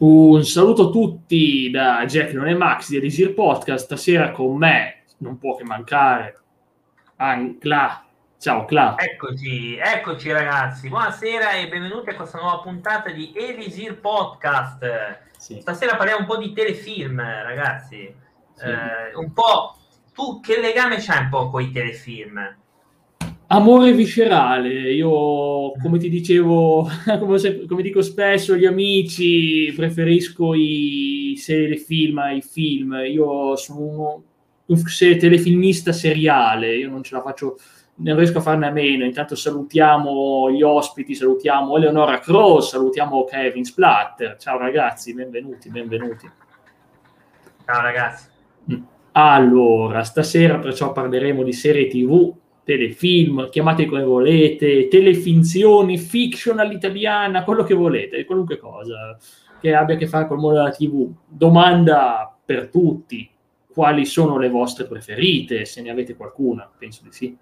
Un saluto a tutti da Jack Non è Max di Elisir Podcast. Stasera con me non può che mancare Ancla. Ciao Cla. Eccoci, eccoci ragazzi. Buonasera e benvenuti a questa nuova puntata di Elisir Podcast. Sì. Stasera parliamo un po' di telefilm, ragazzi. Sì. Eh, un po' tu che legame c'hai un po' con i telefilm? Amore viscerale, io come ti dicevo, come, se, come, dico spesso agli amici, preferisco i serie film ai film, io sono uno, un telefilmista seriale, io non ce la faccio, non riesco a farne a meno, intanto salutiamo gli ospiti, salutiamo Eleonora Cross, salutiamo Kevin Splatter, ciao ragazzi, benvenuti, benvenuti. Ciao ragazzi. Mm. Allora, stasera perciò parleremo di serie tv telefilm, chiamate come volete, telefinzioni, fiction all'italiana, quello che volete, qualunque cosa che abbia a che fare col mondo della TV. Domanda per tutti, quali sono le vostre preferite, se ne avete qualcuna, penso di sì.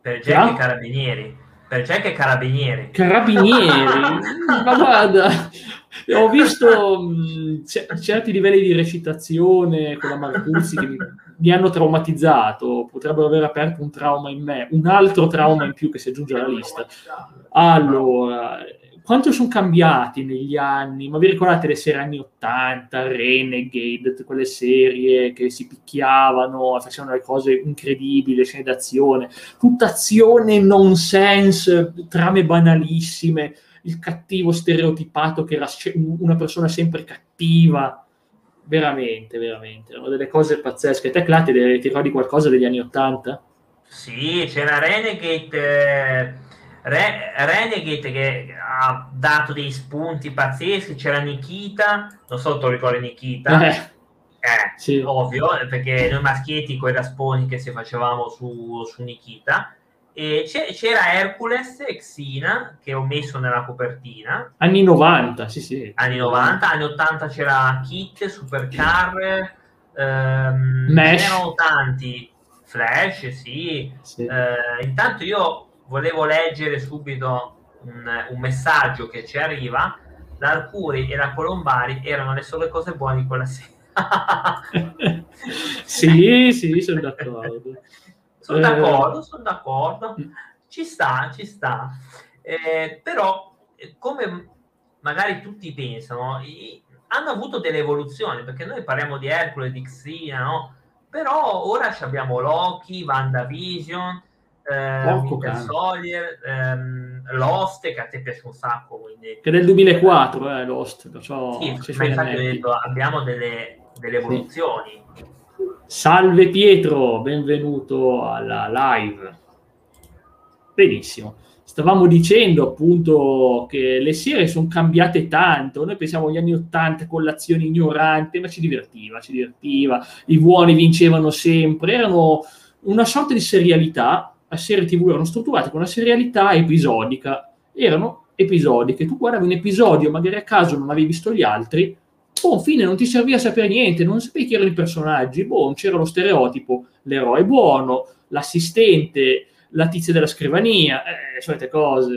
Per Jack e Carabinieri. Per Jack e Carabinieri. Carabinieri? Ma guarda, ho visto mh, c- certi livelli di recitazione con la Marcuzzi che mi, mi, hanno traumatizzato, potrebbero aver aperto un trauma in me, un altro trauma in più che si aggiunge alla lista. Allora, quanto sono cambiati negli anni? Ma vi ricordate le serie anni 80, Renegade, quelle serie che si picchiavano, facevano le cose incredibili, scene d'azione, tutta azione nonsense, trame banalissime, il cattivo stereotipato che era una persona sempre cattiva. Veramente, veramente, erano delle cose pazzesche. Te, Clati, ti ricordi qualcosa degli anni 80? Sì, c'era Renegade... Eh Re- Renegade che ha dato dei spunti pazzeschi, c'era Nikita, non so se tu ricordi Nikita, eh, eh sì. ovvio, perché noi maschietti con i rasponi che si facevamo su, su Nikita, e c'era Hercules e Xina che ho messo nella copertina. Anni 90, sì sì. Anni 90, anni 80 c'era Kit, Supercar, ehm, Mesh. c'erano tanti, Flash, sì. sì. Eh, intanto io volevo leggere subito un, un messaggio che ci arriva. L'Arcuri e la Colombari erano le sole cose buone di quella sera. sì, sì, sono d'accordo. Sono eh... d'accordo, sono d'accordo. Ci sta, ci sta. Eh, però, come magari tutti pensano, hanno avuto delle evoluzioni, perché noi parliamo di Hercule, di Xina, no? Però ora abbiamo Loki, WandaVision, eh, Winter Soldier, ehm, Lost che a te piace un sacco quindi... che è del 2004 eh, Lost perciò sì, infatti detto, abbiamo delle, delle evoluzioni sì. Salve Pietro benvenuto alla live benissimo stavamo dicendo appunto che le serie sono cambiate tanto. Noi pensiamo agli anni Ottanta con l'azione ignorante, ma ci divertiva, ci divertiva. I buoni vincevano sempre, erano una sorta di serialità le serie tv erano strutturate con una serialità episodica, erano episodiche, tu guardavi un episodio, magari a caso non avevi visto gli altri, boh, fine, non ti serviva a sapere niente, non sapevi chi erano i personaggi, boh, c'era lo stereotipo, l'eroe buono, l'assistente, la tizia della scrivania, eh, solite cose,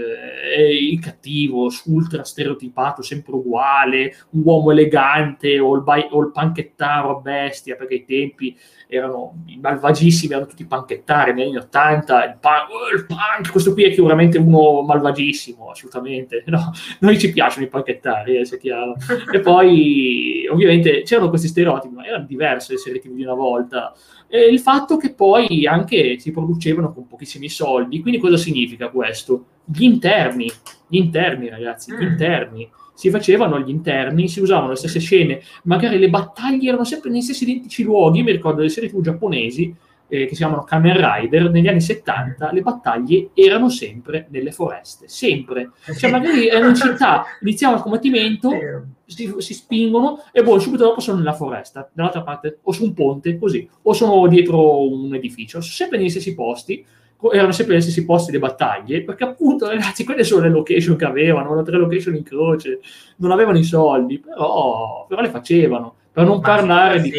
eh, il cattivo, ultra stereotipato, sempre uguale, un uomo elegante o il, bai- o il panchettaro a bestia, perché ai tempi erano i malvagissimi, erano tutti panchettari negli anni 80, il punk, oh, il punk, questo qui è sicuramente uno malvagissimo, assolutamente, no, noi ci piacciono i panchettari, eh, se chiaro. e poi ovviamente c'erano questi stereotipi, ma erano diverse le serie tv di una volta, e il fatto che poi anche si producevano con pochissimi soldi, quindi cosa significa questo? Gli interni, gli interni ragazzi, gli mm. interni si facevano gli interni, si usavano le stesse scene, magari le battaglie erano sempre nei stessi identici luoghi. Mi ricordo delle serie TV giapponesi eh, che si chiamano Kamen Rider, negli anni 70 le battaglie erano sempre nelle foreste, sempre. Cioè magari erano in città, iniziamo il combattimento, si, si, spingono e poi boh, subito dopo sono nella foresta, dall'altra parte, o su un ponte, così, o sono dietro un edificio, sempre negli stessi posti erano sempre gli stessi posti di battaglie, perché appunto, ragazzi, quelle sono le location che avevano, avevano tre location in croce, non avevano i soldi, però, però le facevano, per non ma parlare di...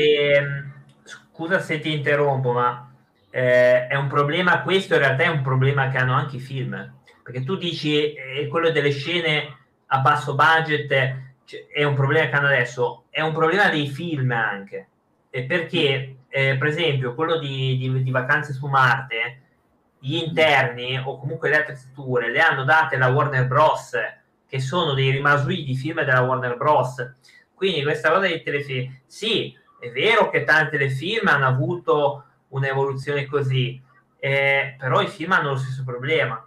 scusa se ti interrompo, ma eh, è un problema, questo in realtà è un problema che hanno anche i film, perché tu dici eh, quello delle scene a basso budget cioè, è un problema che hanno adesso, è un problema dei film anche, e perché eh, per esempio quello di, di, di, Vacanze su Marte, gli interni o comunque le attrezzature le hanno date la Warner Bros., che sono dei rimasuì di film della Warner Bros., quindi questa cosa dei telefilm, sì, è vero che tanti telefilm hanno avuto un'evoluzione così, eh, però i film hanno lo stesso problema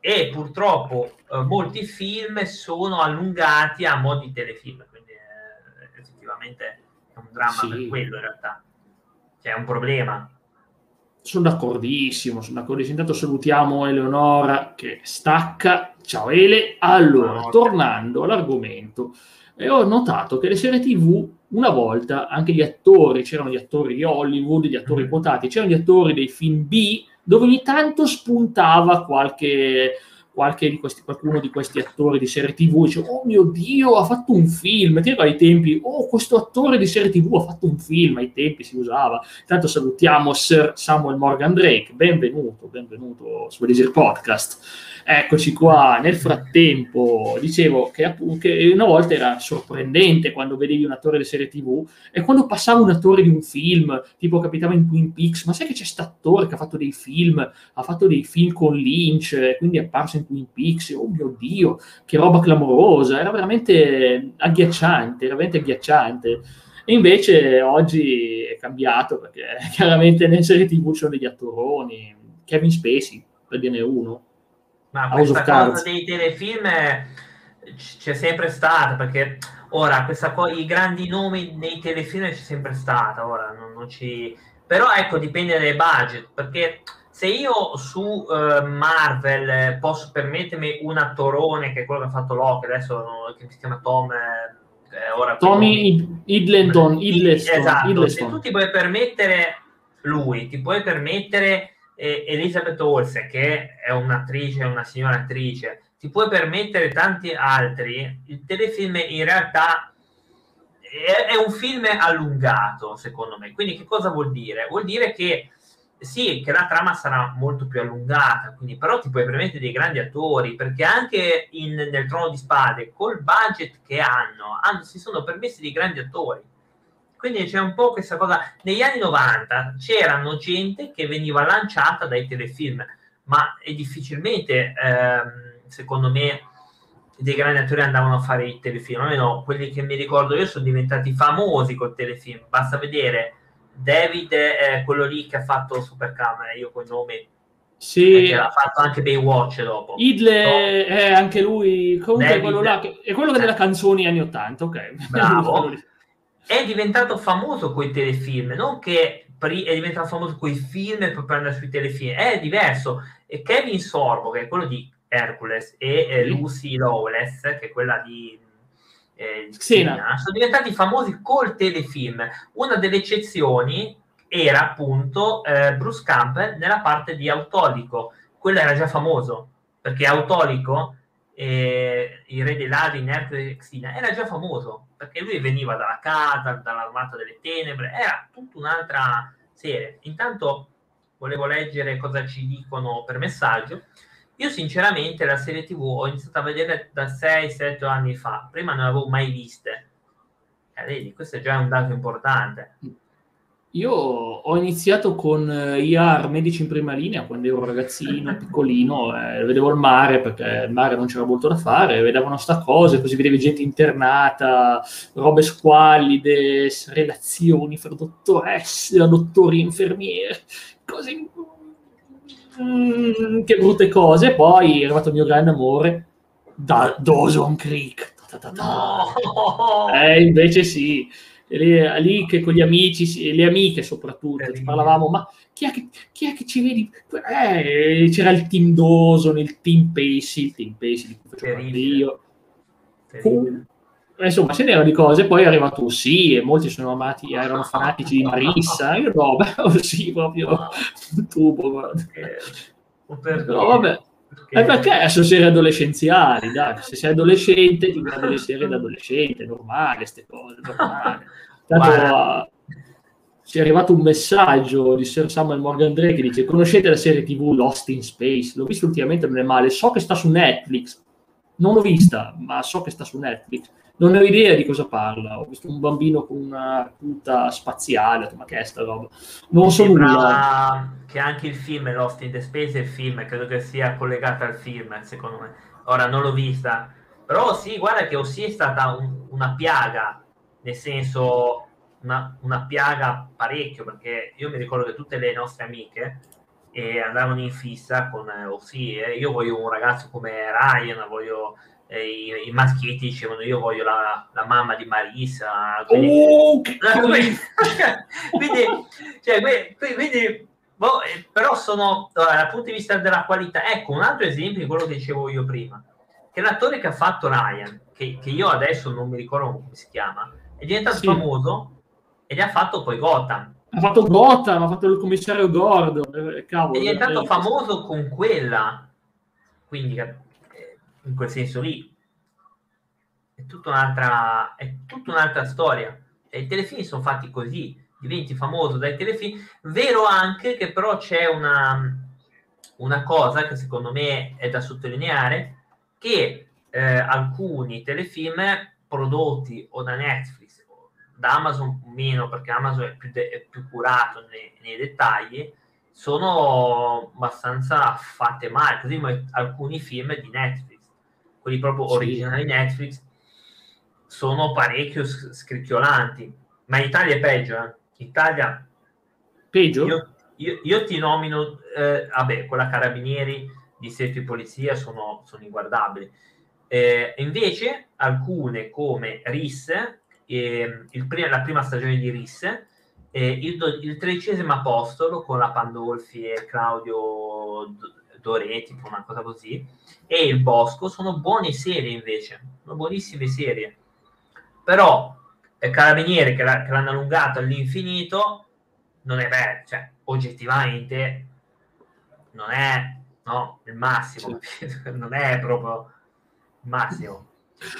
e purtroppo eh, molti film sono allungati a mo' di telefilm, quindi eh, effettivamente è un dramma sì. per quello in realtà, cioè è un problema. Sono d'accordissimo, sono d'accordissimo. Intanto salutiamo Eleonora che stacca. Ciao Ele. Allora, tornando all'argomento, eh, ho notato che le serie TV una volta anche gli attori, c'erano gli attori di Hollywood, gli attori mm. quotati, c'erano gli attori dei film B dove ogni tanto spuntava qualche, qualche di questi, qualcuno di questi attori di serie TV dice oh mio dio ha fatto un film. Ti ai tempi oh questo attore di serie TV ha fatto un film. Ai tempi si usava. Intanto salutiamo Sir Samuel Morgan Drake benvenuto benvenuto su Elisir Podcast Eccoci qua. Nel frattempo, dicevo che, che, una volta era sorprendente quando vedevi un attore di serie TV e quando passava un attore di un film, tipo capitava in Twin Peaks, ma sai che c'è attore che ha fatto dei film, ha fatto dei film con Lynch, quindi è apparso in Twin Peaks, oh mio Dio, che roba clamorosa, era veramente agghiacciante, era veramente agghiacciante. E invece oggi è cambiato perché chiaramente nelle serie TV ci sono degli attoroni, Kevin Spacey, per dirne uno. Ma questa cosa dei telefilm c'è sempre stata, perché ora questa co- i grandi nomi nei telefilm c'è sempre stata, ora non, non ci... Però ecco, dipende dai budget, perché se io su uh, Marvel posso permettermi un attorone che è quello che ha fatto Loki, adesso che si chiama Tom... Eh, ora Tommy Idlenton, Idleston, esatto, Idleston. se tu ti puoi permettere lui, ti puoi permettere e Elizabeth Olsen, che è un'attrice, una signora attrice, ti puoi permettere tanti altri, il telefilm in realtà è, è, un film allungato, secondo me. Quindi che cosa vuol dire? Vuol dire che sì, che la trama sarà molto più allungata, quindi, però ti puoi permettere dei grandi attori, perché anche in, nel Trono di Spade, col budget che hanno, hanno si sono permessi dei grandi attori quindi c'è un po' questa cosa. Negli anni 90 c'erano gente che veniva lanciata dai telefilm, ma è difficilmente, ehm, secondo me, dei grandi attori andavano a fare i telefilm. Almeno quelli che mi ricordo io sono diventati famosi col telefilm. Basta vedere David, eh, quello lì che ha fatto Supercamera, io il nome sì. ha fatto anche Baywatch dopo. Idle no? è anche lui, comunque David, quello là, che, è quello che delle eh. canzoni anni 80, ok. Bravo è diventato famoso con i telefilm, non che è diventato famoso con i film e poi andare sui telefilm, è diverso. E Kevin Sorbo, che è quello di Hercules, e eh, Lucy Lawless, che è quella di eh, Xena, sono diventati famosi col telefilm. Una delle eccezioni era appunto eh, Bruce Campbell nella parte di Autolico. Quello era già famoso, perché Autolico eh, il re dei ladri in Hercules Xena era già famoso perché lui veniva dalla casa, dall'armata delle tenebre, era tutta un'altra serie. Intanto volevo leggere cosa ci dicono per messaggio. Io sinceramente la serie TV ho iniziato a vedere da 6-7 anni fa, prima non l'avevo mai viste. Eh, vedi, questo è già un dato importante. Io ho iniziato con IAR eh, Medici in prima linea quando ero ragazzino, piccolino, eh, vedevo il mare perché il mare non c'era molto da fare, vedevano sta cose, così vedevi gente internata, robe squallide, relazioni fra dottoresse, dottori, infermieri, cose... Mm, che brutte cose. Poi è arrivato il mio grande amore, da Dawson Creek. No! Eh, invece sì lì, lì che con gli amici, le amiche soprattutto, ci parlavamo, ma chi è che, chi è che ci vedi? Eh, c'era il team Dawson, il team Pacey, il team Pacey di cui facevo parte io. Insomma, ce n'erano di cose, poi è arrivato sì, e molti sono amati, erano fanatici di Marissa, io no, beh, oh, sì, proprio tubo. Però vabbè, perché... Eh perché adesso serie adolescenziali, dai, se sei adolescente ti guardi le serie da adolescente, normale, queste cose, normale. Tanto ci è arrivato un messaggio di Sir Samuel Morgan Drake che dice conoscete la serie tv Lost in Space? L'ho visto ultimamente, non è male, so che sta su Netflix, Non l'ho vista, ma so che sta su Netflix. Non ho idea di cosa parla. Ho visto un bambino con una tuta spaziale, ma che è sta roba? Non so nulla. Che anche il film Lost in the Space, il film, credo che sia collegato al film, secondo me. Ora non l'ho vista, però sì, guarda che Ossi è stata un, una piaga, nel senso una, una, piaga parecchio, perché io mi ricordo che tutte le nostre amiche eh, andavano in fissa con eh, Ossi, eh, io voglio un ragazzo come Ryan, voglio eh, i, i, maschietti dicevano io voglio la, la mamma di Marisa quindi, oh, quindi, cioè, quindi boh, eh, però sono dal punto di vista della qualità ecco un altro esempio di quello che dicevo io prima che l'attore che ha fatto Ryan che, che io adesso non mi ricordo come si chiama è diventato sì. famoso e gli ha fatto poi Gotham ha fatto Gotham, ha fatto il commissario Gordon eh, cavolo, è diventato eh, famoso con quella quindi in quel senso lì. È tutta un'altra, è tutta un'altra storia. E I telefilm sono fatti così, diventi famoso dai telefilm. Vero anche che però c'è una, una cosa che secondo me è da sottolineare, che eh, alcuni telefilm prodotti o da Netflix, o da Amazon meno, perché Amazon è più, de- è più curato nei, nei dettagli, sono abbastanza fatte male, così come alcuni film di Netflix quelli proprio originali Netflix, sono parecchio scricchiolanti. Ma in Italia è peggio, eh? Italia... Peggio? Io, io, io ti nomino, eh, vabbè, quella Carabinieri, distretto di polizia sono, sono inguardabili. Eh, invece alcune come RIS, eh, il, la prima stagione di RIS, eh, il, il, tredicesimo apostolo con la Pandolfi e Claudio Doré, tipo una cosa così, e Il Bosco sono buone serie invece, sono buonissime serie. Però Carabinieri che, che l'hanno allungato all'infinito non è vero, cioè oggettivamente non è no, il massimo, sì. non è proprio il massimo.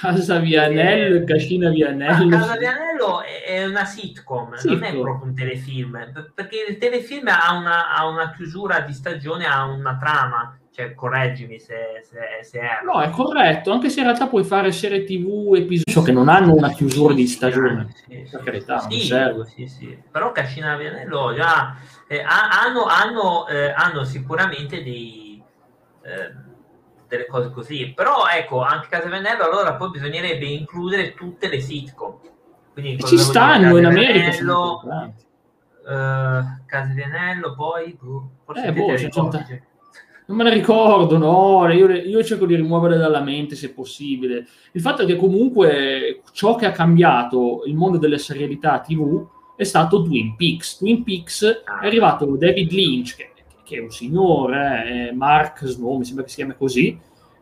Casa Vianello e Cascina Vianello. Casa Vianello è una sitcom, sitcom, non è proprio un telefilm, perché il telefilm ha una, ha una chiusura di stagione, ha una trama, cioè correggimi se, se, se è. No, è corretto, anche se in realtà puoi fare serie tv, episodi che non hanno una chiusura di stagione. Sì, sì, per carità, sì, serve. Sì, sì. Però Cascina Vianello già eh, hanno, hanno, eh, hanno, sicuramente dei... Eh, delle cose così. Però ecco, anche Casavenello allora poi bisognerebbe includere tutte le sitcom. Quindi, ci stanno in America. Sono uh, Casavenello, poi boh, forse eh, boh, t- non me ne ricordo, no, io, io, cerco di rimuovere dalla mente se possibile. Il fatto è che comunque ciò che ha cambiato il mondo delle serialità TV è stato Twin Peaks. Twin Peaks ah. è arrivato David Lynch, che che è un signore, eh, Mark Snow, mi sembra che si chiami così,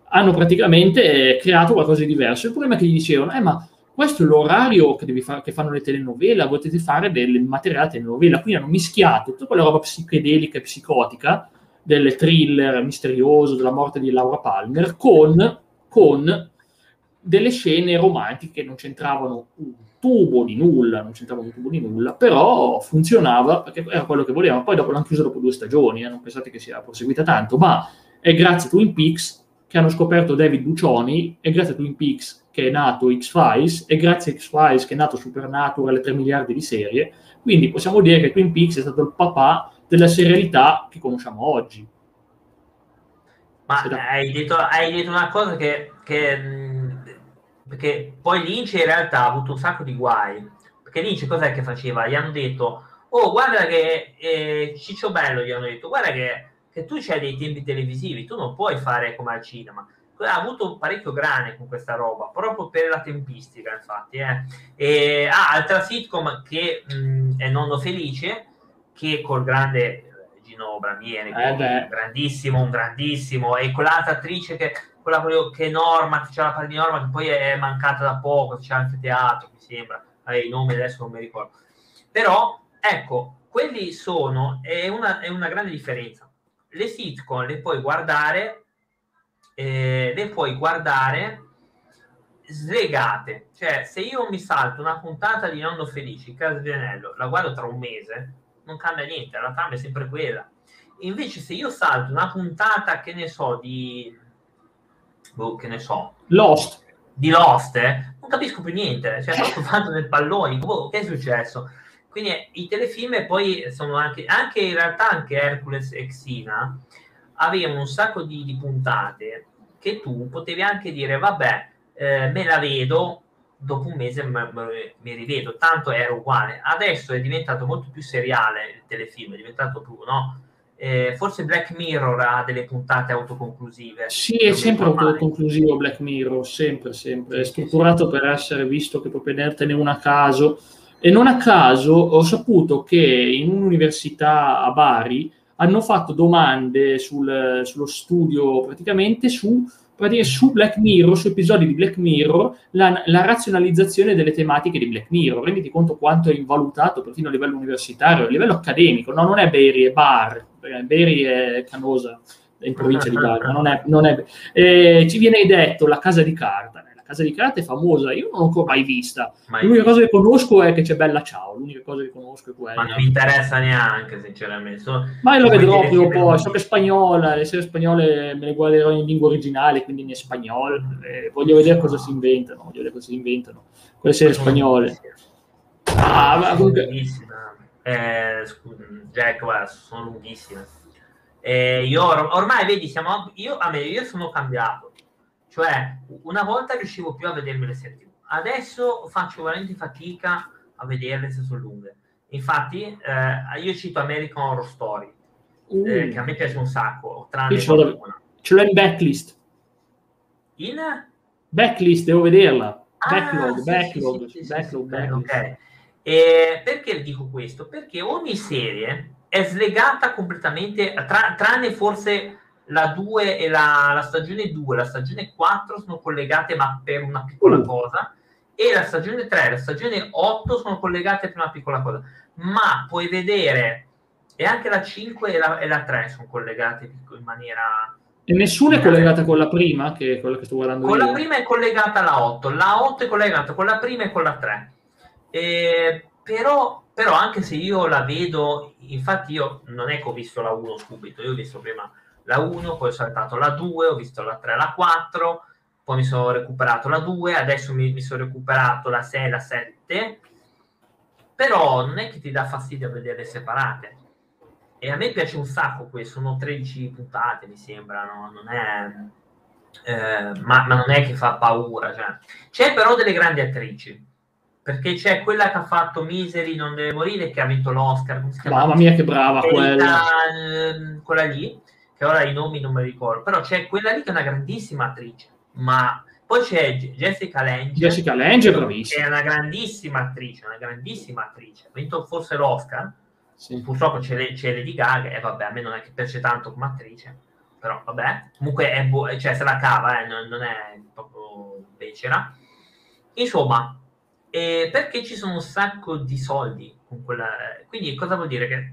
hanno praticamente creato qualcosa di diverso. Il problema è che gli dicevano, eh ma questo è l'orario che, fa- che fanno le telenovela, potete fare del materiale telenovela, quindi hanno mischiato tutta quella roba psichedelica e psicotica del thriller misterioso della morte di Laura Palmer con, con delle scene romantiche che non c'entravano un tubo di nulla, non c'entrava un tubo di nulla, però funzionava perché era quello che volevano. Poi dopo l'hanno chiuso dopo due stagioni, eh, non pensate che sia proseguita tanto, ma è grazie a Twin Peaks che hanno scoperto David Lucioni, è grazie a Twin Peaks che è nato X-Files, è grazie a X-Files che è nato Supernatural e 3 miliardi di serie, quindi possiamo dire che Twin Peaks è stato il papà della serialità che conosciamo oggi. Ma hai detto, hai detto, una cosa che, che perché poi Lynch in realtà ha avuto un sacco di guai, perché Lynch cos'è che faceva? Gli hanno detto, oh guarda che eh, Ciccio Bello gli hanno detto, guarda che, che tu c'hai dei tempi televisivi, tu non puoi fare come al cinema. Ha avuto parecchio grane con questa roba, proprio per la tempistica, infatti. Eh. E, ah, altra sitcom che mh, è Nonno Felice, che col grande Gino Bramieri, eh grandissimo, un grandissimo, e quell'altra attrice che quella che Norma, che c'è la palla di Norma, che poi è mancata da poco, c'è anche teatro, mi sembra, eh, i nomi adesso non mi ricordo. Però, ecco, quelli sono, è una, è una grande differenza. Le sitcom le puoi guardare, eh, le puoi guardare slegate. Cioè, se io mi salto una puntata di Nonno Felice, Anello, la guardo tra un mese, non cambia niente, la trama è sempre quella. Invece, se io salto una puntata, che ne so, di boh, che ne so. Lost. Di Lost, eh? Non capisco più niente, cioè proprio fatto nel pallone, boh, che è successo? Quindi i telefilm poi sono anche, anche in realtà anche Hercules e Xina avevano un sacco di, di puntate che tu potevi anche dire, vabbè, eh, me la vedo, dopo un mese mi rivedo, tanto era uguale. Adesso è diventato molto più seriale il telefilm, è diventato più, no? Eh, forse Black Mirror ha delle puntate autoconclusive. Sì, è sempre autoconclusivo Black Mirror, sempre, sempre. È strutturato per essere visto che puoi prendertene una a caso. E non a caso ho saputo che in un'università a Bari hanno fatto domande sul, sullo studio praticamente su praticamente su Black Mirror, su episodi di Black Mirror, la, la, razionalizzazione delle tematiche di Black Mirror. Renditi conto quanto è invalutato perfino a livello universitario, a livello accademico. No, non è Beri, è Bar. Beri è Canosa, in provincia di Bari. Non è, non è, eh, ci viene detto la casa di carta Casa di Carta è famosa, io non l'ho mai vista. Mai l'unica cosa che conosco è che c'è Bella Ciao, l'unica cosa che conosco è quella. Ma non mi interessa neanche, sinceramente. So, ma io lo vedrò prima o poi, so che è spagnola, le serie spagnole me le guarderò in lingua originale, quindi in spagnolo. Eh, voglio vedere cosa si inventano, voglio vedere cosa si inventano. Quelle serie spagnole. Ah, ma comunque... Eh, Jack, guarda, sono lunghissime. Eh, io or- ormai vedi, siamo, io, a me, io sono cambiato cioè, una volta riuscivo più a vedermi le serie TV. Adesso faccio veramente fatica a vederle se sono lunghe. Infatti, eh, io cito American Horror Story, uh. eh, che a me piace un sacco, tranne ce l'ho, ce l'ho in backlist. In? Backlist, devo vederla. Ah, backlog, sì, backlog, sì, sì, backlog, backlog. Okay. Perché dico questo? Perché ogni serie è slegata completamente, tra, tranne forse la 2 e la, la stagione 2 la stagione 4 sono collegate ma per una piccola uh. cosa e la stagione 3 e la stagione 8 sono collegate per una piccola cosa ma puoi vedere e anche la 5 e la, e la 3 sono collegate in maniera e nessuna è collegata con la prima che è quella che sto guardando con io. la prima è collegata alla 8 la 8 è collegata con la prima e con la 3 e, però però anche se io la vedo infatti io non è che ho visto la 1 subito io ho visto prima la 1, poi ho saltato la 2, ho visto la 3 la 4, poi mi sono recuperato la 2, adesso mi, mi sono recuperato la 6 la 7, però non è che ti dà fastidio a vederle separate. E a me piace un sacco questo, sono 13 puntate mi sembra, no? non è... Eh, ma, ma, non è che fa paura. Cioè. C'è però delle grandi attrici, perché c'è quella che ha fatto Misery, non deve morire, che ha vinto l'Oscar. Mamma mia, che brava quella! Eh, quella lì che ora i nomi non mi ricordo, però c'è quella lì che è una grandissima attrice, ma poi c'è Jessica Lange. Jessica Lange è bravissima. È una grandissima attrice, una grandissima attrice. Ha vinto forse l'Oscar. Sì. Purtroppo c'è, c'è Lady Gaga e vabbè, a me non è che piace tanto come attrice, però vabbè, comunque è bu- cioè, se la cava, eh, non, non, è proprio becera. Insomma, eh, perché ci sono un sacco di soldi con quella... Quindi cosa vuol dire? Che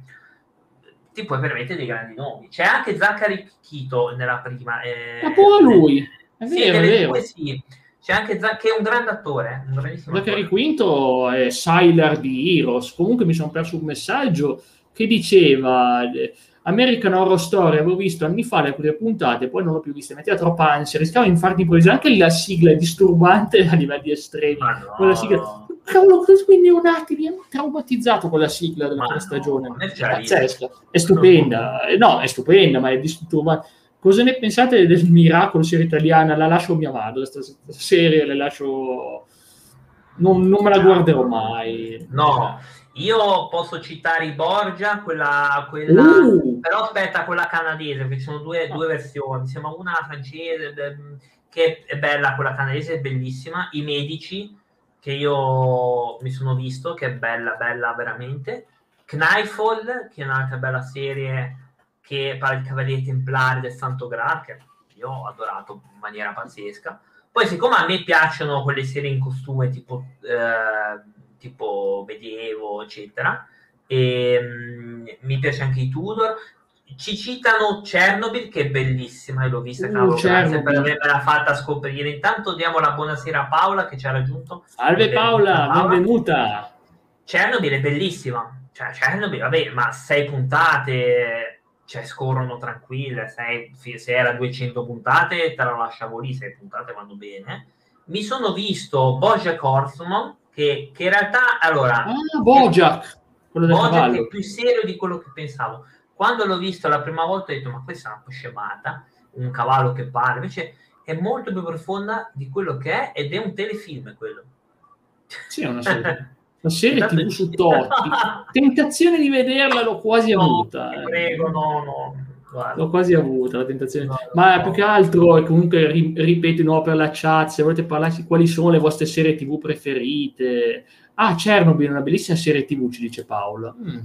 ti puoi permettere dei grandi nomi. C'è anche Zachary Kito nella prima. Eh, pure lui. È sì, vero, è vero. Due, sì. C'è anche Z- che è un grande attore. Un Zachary attore. Quinto è Sylar di Heroes. Comunque mi sono perso un messaggio che diceva eh, American Horror Story avevo visto anni fa le prime puntate poi non l'ho più vista metteva troppa ansia rischiavo di farti improvvisare anche la sigla è disturbante a livelli estremi no. Cavolo, quei neonati mi hanno traumatizzato con la sigla della prima stagione. È pazzesca, è stupenda. Eh, no, è stupenda, ma è disturbante. Cosa ne pensate del miracolo serie italiana? La lascio mia madre, questa serie la lascio... Non, non, me la guarderò mai. No, io posso citare i Borgia, quella, quella uh. però aspetta, quella canadese, perché ci sono due, due versioni, sembra una francese, che è bella, quella canadese è bellissima, i medici, che io mi sono visto, che è bella, bella veramente. Knifefall, che è un'altra bella serie che parla di Cavalieri Templari del Santo Graal, che io ho adorato in maniera pazzesca. Poi, siccome a me piacciono quelle serie in costume tipo, eh, tipo Medievo, eccetera, e, um, mi piace anche i Tudor, ci citano Chernobyl che è bellissima, l'ho vista, uh, cavolo, grazie per avermela fatta scoprire. Intanto diamo la buonasera a Paola che ci ha raggiunto. Salve Paola, Paola, benvenuta. Chernobyl è bellissima, cioè Chernobyl, vabbè, ma sei puntate, cioè, scorrono tranquille, se, se era 200 puntate te la lasciavo lì, 6 puntate vanno bene. Mi sono visto Bojack Horseman, che, che in realtà, allora... Ah, Bojack! Quello del Bojack è più serio di quello che pensavo. Quando l'ho visto la prima volta ho detto, ma questa è una scemata, un cavallo che parla, invece è molto più profonda di quello che è ed è un telefilm quello. Sì, è una serie. Una serie TV su Totti. Tentazione di vederla l'ho quasi no, avuta. Eh. Prego, no, no. Guarda. L'ho quasi avuta la tentazione, no, ma no. più che altro, comunque ripeto no, per la chat, se volete parlarci quali sono le vostre serie TV preferite. Ah, Chernobyl è una bellissima serie TV, ci dice Paolo. Mm.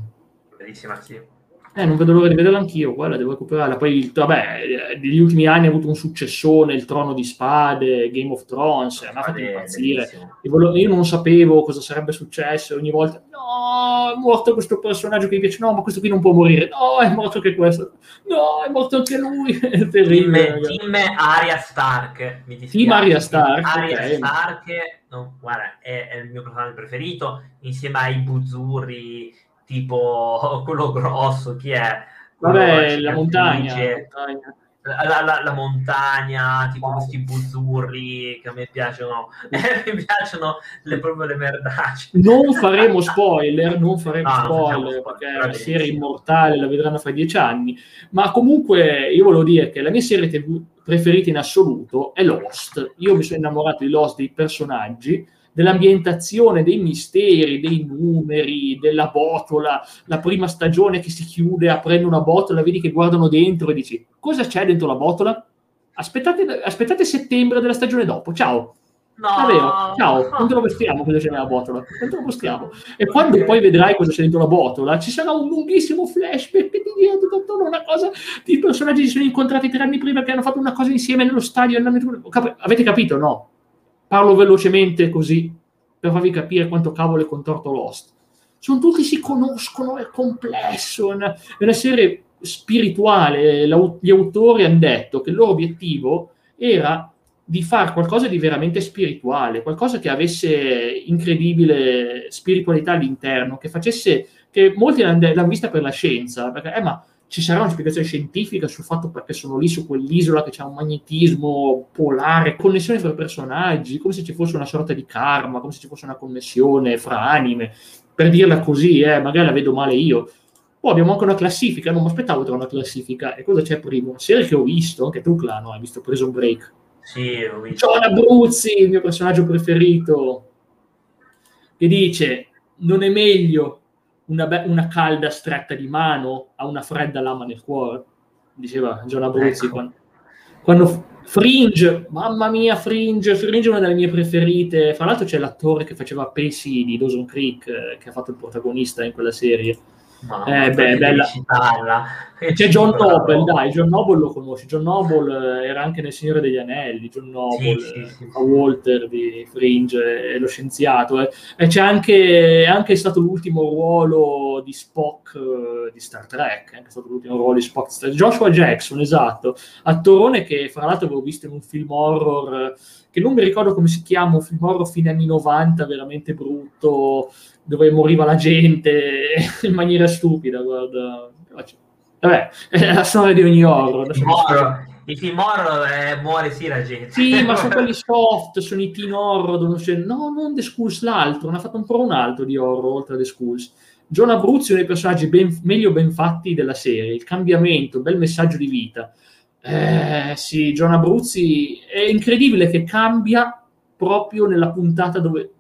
Bellissima, sì. Eh, non vedo l'ora di vederla anch'io, quella devo recuperarla. Poi, vabbè, negli ultimi anni ha avuto un successone, il Trono di Spade, Game of Thrones, mi ha fatto impazzire. Io non sapevo cosa sarebbe successo, ogni volta, no, è morto questo personaggio che mi piace, no, ma questo qui non può morire, no, è morto anche questo, no, è morto anche lui, è terribile. Team, team Arya Stark, mi dispiace. Team Arya Stark. Arya okay. Stark, no, guarda, è, è il mio personaggio preferito, insieme ai Buzzurri tipo quello grosso, chi è? Vabbè, la montagna, la, la, la, la, montagna, tipo questi buzzurri che a me piacciono, mi piacciono le, proprio le merdacce. Non faremo spoiler, non faremo no, spoiler, perché la serie immortale la vedranno fra dieci anni, ma comunque io volevo dire che la mia serie TV preferita in assoluto è Lost. Io mi sono innamorato di Lost, dei personaggi, dell'ambientazione, dei misteri, dei numeri, della botola, la prima stagione che si chiude aprendo una botola, vedi che guardano dentro e dici cosa c'è dentro la botola? Aspettate, aspettate settembre della stagione dopo, ciao. No. Davvero, ciao, non te lo vestiamo cosa c'è nella botola, non te lo vestiamo. E quando poi vedrai cosa c'è dentro la botola, ci sarà un lunghissimo flashback che ti dirà tutto una cosa di personaggi che si sono incontrati tre anni prima che hanno fatto una cosa insieme nello stadio. Avete capito? No Parlo velocemente così per farvi capire quanto cavolo è contorto Lost. Sono tutti si conoscono, è complesso, è una, è una serie spirituale. Gli autori hanno detto che il loro obiettivo era di fare qualcosa di veramente spirituale, qualcosa che avesse incredibile spiritualità all'interno, che facesse, che molti l'hanno vista per la scienza, perché, eh, ma ci sarà una spiegazione scientifica sul fatto perché sono lì su quell'isola che c'è un magnetismo polare, connessione fra personaggi, come se ci fosse una sorta di karma, come se ci fosse una connessione fra anime. Per dirla così, eh, magari la vedo male io. Poi abbiamo anche una classifica, non mi aspettavo tra una classifica. E cosa c'è prima? Una serie che ho visto, anche tu, Clano, hai visto Prison Break. Sì, ho visto. John Abruzzi, il mio personaggio preferito, che dice, non è meglio una, be- una, calda stretta di mano a una fredda lama nel cuore, diceva John Abruzzi. Ecco. Quando, quando, Fringe, mamma mia, Fringe, Fringe è una delle mie preferite. Fra l'altro c'è l'attore che faceva Pacey di Dawson Creek, eh, che ha fatto il protagonista in quella serie eh, beh, bella. C'è John Noble, dai, John Noble lo conosci. John Noble eh, era anche nel Signore degli Anelli, John Noble, sì, sì, sì. Walter di Fringe, è lo scienziato. Eh. E c'è anche, è anche stato l'ultimo ruolo di Spock di Star Trek, è anche stato l'ultimo ruolo di Spock. Joshua Jackson, esatto, attorone che fra l'altro avevo visto in un film horror che non mi ricordo come si chiama, un film horror fine anni 90, veramente brutto, dove moriva la gente in maniera stupida, guarda. Vabbè, è la storia di ogni horror. I film horror eh, muore sì la gente. Sì, ma sono quelli soft, sono i teen horror. Dove c'è... No, non The Schools, l'altro. Ne ha fatto ancora un altro di horror oltre a The Schools. John Abruzzi è uno dei personaggi ben, meglio ben fatti della serie. Il cambiamento, bel messaggio di vita. Eh, sì, John Abruzzi è incredibile che cambia proprio nella puntata dove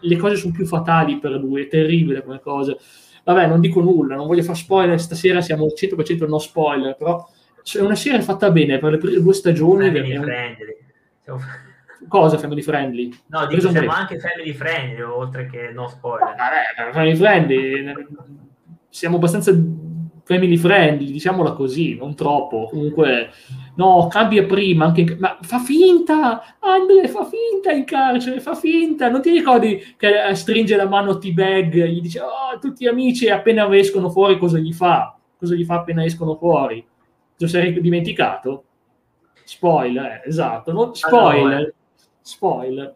le cose sono più fatali per lui, è terribile come cosa. Vabbè, non dico nulla, non voglio fare spoiler, stasera siamo al 100% no spoiler, però è una serie fatta bene per le prime due stagioni. Family un... friendly. Cosa family friendly? No, dico siamo anche family friendly, oltre che no spoiler. Vabbè, family friendly, siamo abbastanza family friendly, diciamola così, non troppo. Comunque, no, cambia prima, anche, ma fa finta, Andre, fa finta in carcere, fa finta. Non ti ricordi che eh, stringe la mano T-Bag, gli dice, oh, tutti amici, appena escono fuori cosa gli fa? Cosa gli fa appena escono fuori? Te lo sei dimenticato? Spoiler, eh, esatto, non, spoiler, spoiler.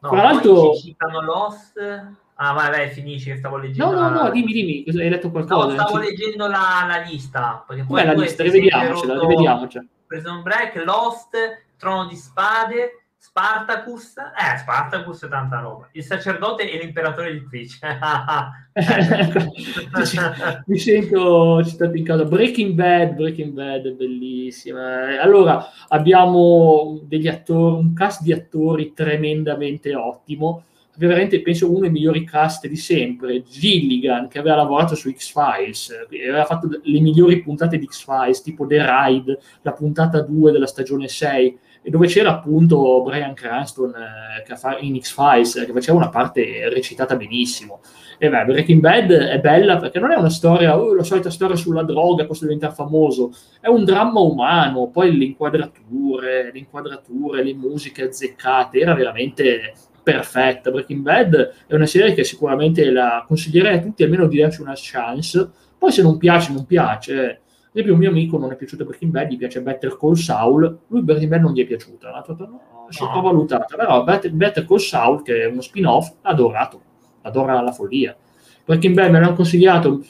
No, Tra l'altro... Ci citano Lost... Ah, vai, vai, finisci che stavo leggendo. No, no, la... no, dimmi, dimmi, hai letto qualcosa? No, stavo leggendo la, la lista. Com'è la lista? Rivediamocela, rivediamocela. Prison Break, Lost, Trono di Spade, Spartacus, eh, Spartacus è tanta roba. Il sacerdote e l'imperatore di Twitch. Mi sento citato in casa. Breaking Bad, Breaking Bad è bellissima. Allora, abbiamo degli attori, un cast di attori tremendamente ottimo. Veramente penso uno dei migliori cast di sempre. Gilligan, che aveva lavorato su X-Files, aveva fatto le migliori puntate di X-Files, tipo The Ride, la puntata 2 della stagione 6 e dove c'era appunto Brian Cranston eh, in X-Files, che faceva una parte recitata benissimo. E beh, Breaking Bad è bella perché non è una storia, oh, la solita storia sulla droga, questo diventare famoso, è un dramma umano, poi le inquadrature, le inquadrature, le musiche azzeccate, era veramente perfetta. Breaking Bad è una serie che sicuramente la consiglierei a tutti almeno di darci una chance, poi se non piace, non piace. Esempio, un mio amico non è piaciuto Breaking Bad, gli piace Better Call Saul, lui Breaking Bad non gli è piaciuta, l'ha detto, no, sottovalutata, però Better, Better Call Saul, che è uno spin-off, l'ha adorato, adora la follia. Breaking Bad me l'hanno consigliato,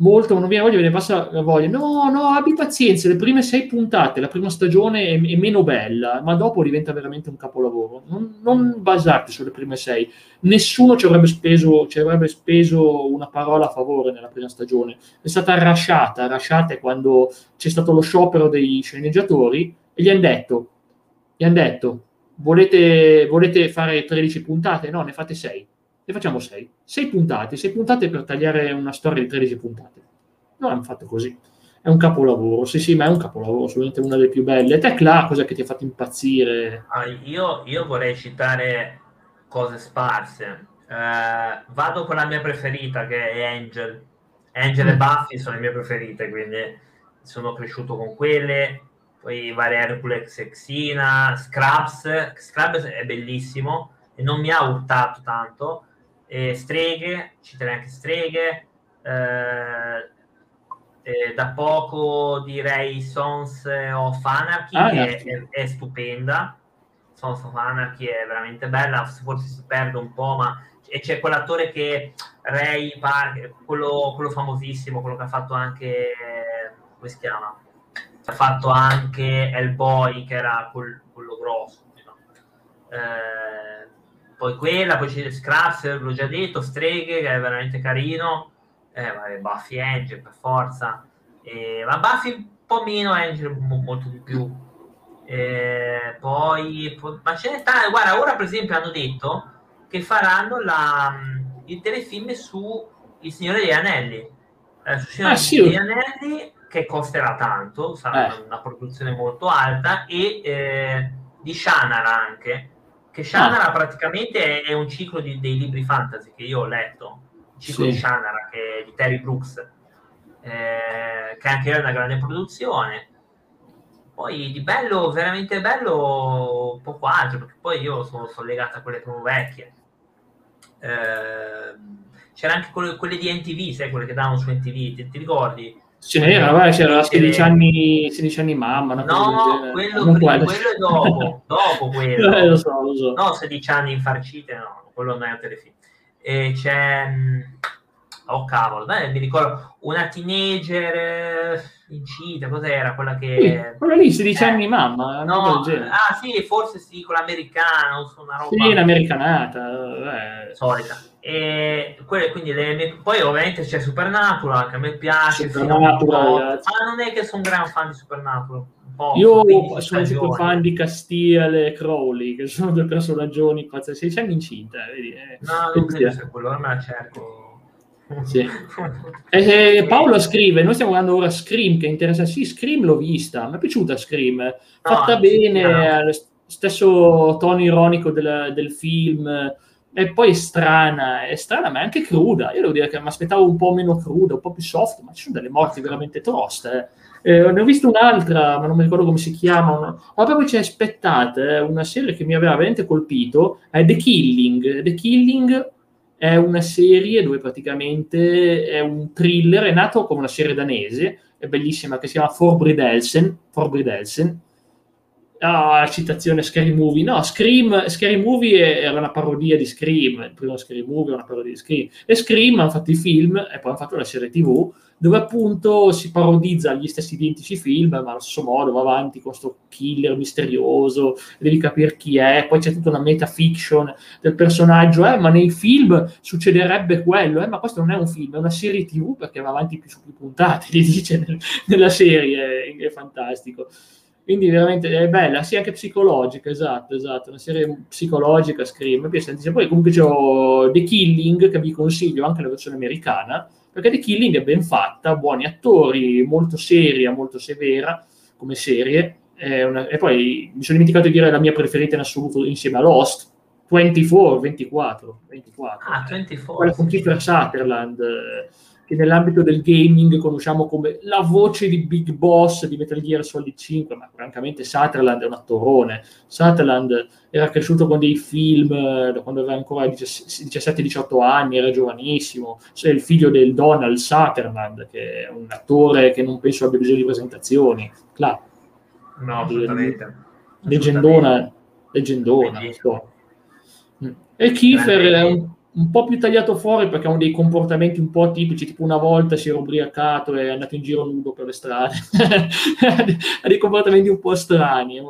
molto, non viene voglia, viene passa la voglia. No, no, abbi pazienza, le prime sei puntate, la prima stagione è, è meno bella, ma dopo diventa veramente un capolavoro. Non, non basarti sulle prime sei. Nessuno ci avrebbe, speso, ci avrebbe speso una parola a favore nella prima stagione. È stata rasciata, rasciata quando c'è stato lo sciopero dei sceneggiatori e gli hanno detto, gli hanno detto, volete, volete fare 13 puntate? No, ne fate 6 ne facciamo 6. 6 puntate, 6 puntate per tagliare una storia di 13 puntate. Non hanno fatto così. È un capolavoro, sì sì, ma è un capolavoro, assolutamente una delle più belle. Te, Cla, cosa che ti ha fatto impazzire? Ah, io, io, vorrei citare cose sparse. Eh, vado con la mia preferita, che è Angel. Angel mm. e Buffy sono le mie preferite, quindi sono cresciuto con quelle. Poi vari Hercules Xena, Scraps. Scraps è bellissimo e non mi ha urtato tanto e streghe, citerei anche streghe, eh, eh, da poco direi Sons of Anarchy, ah, che è, è, stupenda, Sons of Anarchy è veramente bella, forse si perde un po', ma e c'è quell'attore che Ray Park, quello, quello famosissimo, quello che ha fatto anche, come si chiama? Ha fatto anche Hellboy, che era quel, quello grosso. No? Eh, poi quella, poi c'è Scraps, l'ho già detto, Streghe, che è veramente carino, eh, vabbè, Buffy Angel per forza, eh, ma Buffy un po' meno, Angel molto di più. Eh, poi, ma ce n'è tante, guarda, ora per esempio hanno detto che faranno la, il telefilm su Il Signore degli Anelli. Eh, su Signore ah, sì. degli Anelli, che costerà tanto, sarà eh. una produzione molto alta, e eh, di Shannara anche, che Shannara ah. praticamente è, è, un ciclo di, dei libri fantasy che io ho letto, il ciclo sì. di Shannara che, di Terry Brooks, eh, che anche è una grande produzione. Poi di bello, veramente bello, poco altro, perché poi io sono, sono legato a quelle proprio vecchie. Eh, c'era anche quelle, quelle, di NTV, sai, quelle che davano su NTV, ti, ti ricordi? C'era, vai, c'era 16 anni, 16 anni mamma. No, quello, prima, quello è dopo, dopo quello. Eh, lo so, lo so. No, 16 anni infarcite, no, quello non è un telefilm. E c'è... Mm, oh cavolo, beh, mi ricordo una teenager eh, incita, cos'era quella che... Sì, quella lì, 16 eh, anni mamma. No, ah sì, forse sì, quella americana, una roba... Sì, l'americanata. Eh. Solita. E quelle, quindi le, poi ovviamente c'è Supernatural che a me piace Supernatural, ma non è che sono un gran fan di Supernatural io sono super fan di Castiel e Crowley che sono due personaggi pazzeschi 16 anni incinta vedi? Eh, no non credo sia quello me la cerco sì. e, e Paolo scrive noi stiamo guardando ora Scream che interessa sì Scream l'ho vista mi è piaciuta Scream fatta no, bene sì, stesso tono ironico del, del film e poi è strana, è strana ma è anche cruda. Io devo dire che mi aspettavo un po' meno cruda, un po' più soft, ma ci sono delle morti veramente toste. Eh. Eh, ne ho visto un'altra, ma non mi ricordo come si chiama. Una... Ma proprio c'è aspettate, eh, una serie che mi aveva veramente colpito, è The Killing. The Killing è una serie dove praticamente è un thriller, è nato come una serie danese, è bellissima, che si chiama Forbrid Elsen, Ah, citazione Scary Movie. No, Scream, Scary Movie era una parodia di Scream. Il primo Scary Movie era una parodia di Scream. E Scream hanno fatto i film e poi hanno fatto la serie TV dove appunto si parodizza gli stessi identici film, ma allo stesso modo va avanti con questo killer misterioso, devi capire chi è, poi c'è tutta una metafiction del personaggio, eh, ma nei film succederebbe quello, eh, ma questo non è un film, è una serie TV perché va avanti più su più puntate, gli dice nel, nella serie, è fantastico. Quindi veramente è bella, sia anche psicologica, esatto, esatto, una serie psicologica, Scream, mi piace tantissimo. Poi comunque c'ho The Killing, che vi consiglio anche la versione americana, perché The Killing è ben fatta, buoni attori, molto seria, molto severa come serie. Una, e poi mi sono dimenticato di dire la mia preferita in assoluto insieme a Lost, 24, 24, 24. Ah, 24. Quella con Kiefer Sutherland che nell'ambito del gaming conosciamo come la voce di Big Boss di Metal Gear Solid 5, ma francamente Sutherland è un attorone. Sutherland era cresciuto con dei film eh, da quando aveva ancora 17-18 anni, era giovanissimo. È il figlio del Donald Sutherland, che è un attore che non penso abbia bisogno di presentazioni. Clar. No, assolutamente. Leggendona, leggendona. E Kiefer è un un po' più tagliato fuori perché ha dei comportamenti un po' atipici, tipo una volta si era ubriacato e è andato in giro nudo per le strade, ha dei comportamenti un po' strani.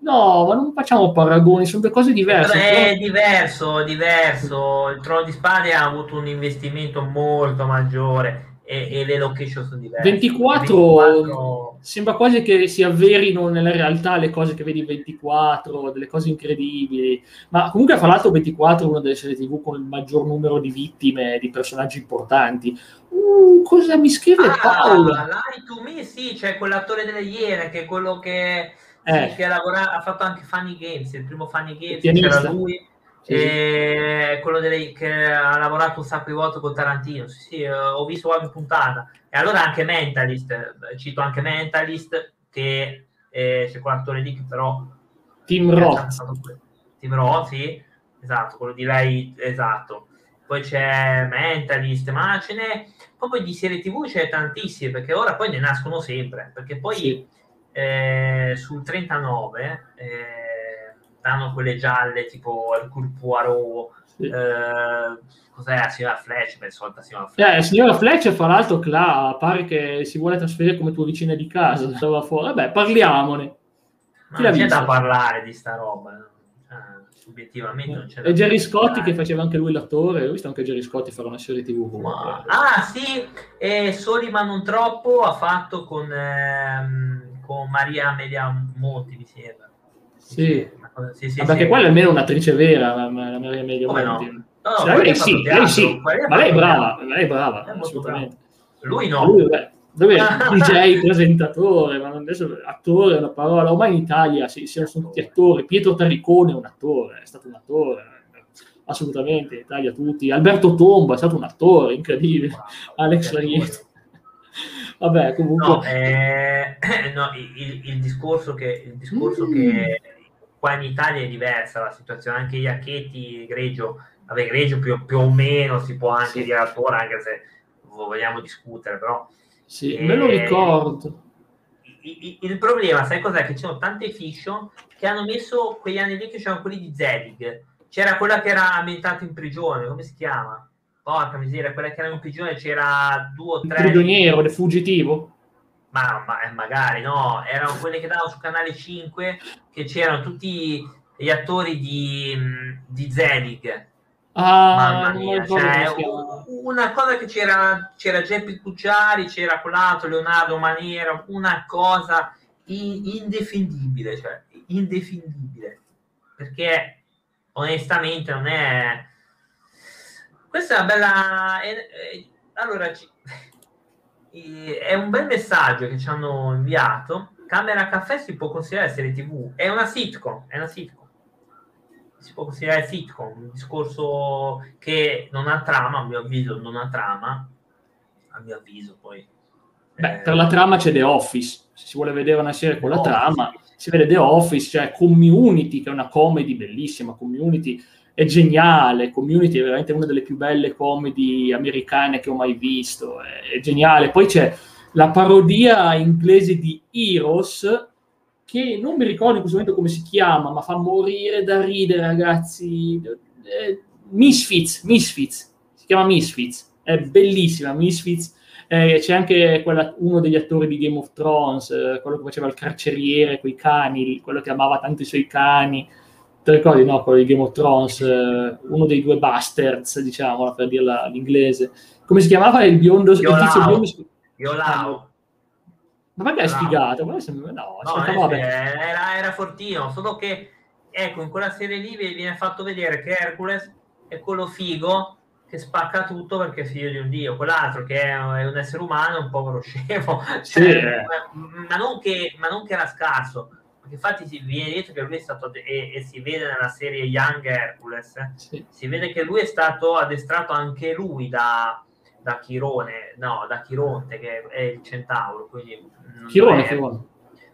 No, ma non facciamo paragoni, sono due cose diverse. È però... diverso, diverso. Il Trono di Spade ha avuto un investimento molto maggiore e, e, le location sono diverse. 24, 24, sembra quasi che si avverino nella realtà le cose che vedi in 24, delle cose incredibili. Ma comunque, fra l'altro, 24 è una delle serie TV con il maggior numero di vittime, di personaggi importanti. Uh, cosa mi scrive ah, Paolo? Lie to me, sì, c'è quell'attore delle Iene che è quello che, eh. sì, che ha, lavorato, ha fatto anche Funny Games, il primo Funny Games, c'era lui e quello delle, che ha lavorato un sacco di volte con Tarantino. Sì, sì, eh, ho visto qualche puntata. E allora anche Mentalist, eh, cito anche Mentalist, che eh, c'è quell'attore lì che però... Tim Roth. Tim Roth, sì, esatto, quello di lei, esatto. Poi c'è Mentalist, ma ce n'è proprio di serie TV c'è tantissime, perché ora poi ne nascono sempre, perché poi sì. eh, sul 39... Eh, danno quelle gialle tipo il Poirot, sì. eh, cos'è la signora Fletch? Beh, solita signora Fletch. Eh, la signora Fletch, fra l'altro, Cla, pare che si vuole trasferire come tua vicina di casa, stava fuori. Vabbè, parliamone. Chi non c'è da parlare di sta roba. Cioè, obiettivamente non c'è e Jerry Scotti che faceva anche lui l'attore ho visto anche Jerry Scotti fare una serie tv ma... ah sì e Soli ma non troppo ha fatto con, ehm, con Maria Amelia Monti mi sembra sì, sì, sì, perché quella è almeno un'attrice vera, la, Maria Amelia Come no? No, no, lei, sì, lei sì, ma lei è brava, lei è brava, è assolutamente. Lui no. Lui, beh, dove DJ, presentatore, ma adesso attore è una parola, ormai in Italia sì, sono tutti attori, Pietro Tarricone è un attore, è stato un attore, assolutamente, in Italia tutti, Alberto Tomba è stato un attore, incredibile, Alex Larietto. Vabbè, comunque... No, eh, no il, il, discorso, che, il discorso mm. che qua in Italia è diversa la situazione, anche Iacchetti, Greggio, vabbè, Greggio più, più, o meno si può anche sì. dire attore, anche se vogliamo discutere, però... Sì, eh, me lo ricordo. Il, il, problema, sai cos'è? Che c'erano tante fiction che hanno messo quegli anni lì che c'erano quelli di Zelig. C'era quella che era ambientata in prigione, come si chiama? Porca miseria, quella che era in prigione c'era due o tre... Il prigioniero, il fuggitivo? Ma, ma, eh, magari no, erano quelle che davano su Canale 5 che c'erano tutti gli attori di, di Zelig. Ah, Mamma mia, cioè, una cosa che c'era, c'era Geppi Cucciari, c'era quell'altro Leonardo Maniera, una cosa indefendibile, cioè indefendibile, perché onestamente non è... Questa è una bella... Allora, è un bel messaggio che ci hanno inviato. Camera Caffè si può considerare serie TV, è una sitcom, è una sitcom. Si può considerare sitcom, un discorso che non ha trama, a mio avviso non ha trama, a mio avviso poi. Beh, eh... per la trama c'è The Office, se si vuole vedere una serie con la Office. trama, si vede The Office, cioè Community, che è una comedy bellissima, Community è geniale. Community è veramente una delle più belle comedy americane che ho mai visto. È, è geniale. Poi c'è la parodia inglese di Heroes, che non mi ricordo in questo momento come si chiama, ma fa morire da ridere, ragazzi. Eh, Misfits, Misfits, si chiama Misfits, è bellissima, Misfits. Eh, c'è anche quella, uno degli attori di Game of Thrones, eh, quello che faceva il carceriere con i cani, quello che amava tanto i suoi cani. Ti ricordi, no? Quello di Game of Thrones, eh, uno dei due bastards, diciamo, per dirla all'inglese. Come si chiamava il biondo? Il tizio biondo? Yolao. Ma perché è sfigato? No, no era, era fortino, solo che ecco, in quella serie lì viene fatto vedere che Hercules è quello figo che spacca tutto perché è figlio di un dio, quell'altro che è un essere umano è un povero scemo, sì. cioè, ma, ma, non che, ma, non che, era scarso, infatti si viene detto che lui è stato, e, e si vede nella serie Young Hercules, sì. si vede che lui è stato addestrato anche lui da, da Chirone, no, da Chironte che è il centauro, quindi Chirone, è, Chirone.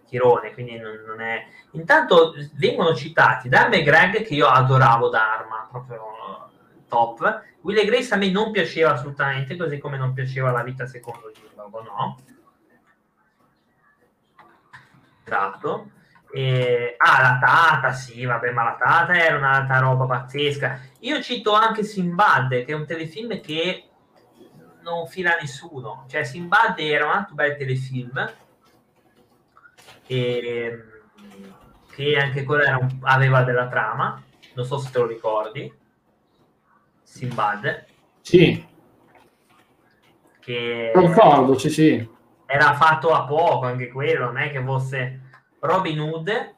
Chirone, quindi non, non, è... Intanto vengono citati Dharma e Greg che io adoravo Dharma, proprio top. Will Grace a me non piaceva assolutamente, così come non piaceva la vita secondo Giuliano, no? Esatto. E... Ah, la Tata, sì, vabbè, ma la Tata era un'altra roba pazzesca. Io cito anche Simbad, che è un telefilm che non fila nessuno. Cioè, Simbad era un altro bel telefilm e, che anche quello un, aveva della trama. Non so se te lo ricordi. Simbad. Sì. Che ricordo, sì, sì. Era fatto a poco anche quello, non è che fosse Robin Hood,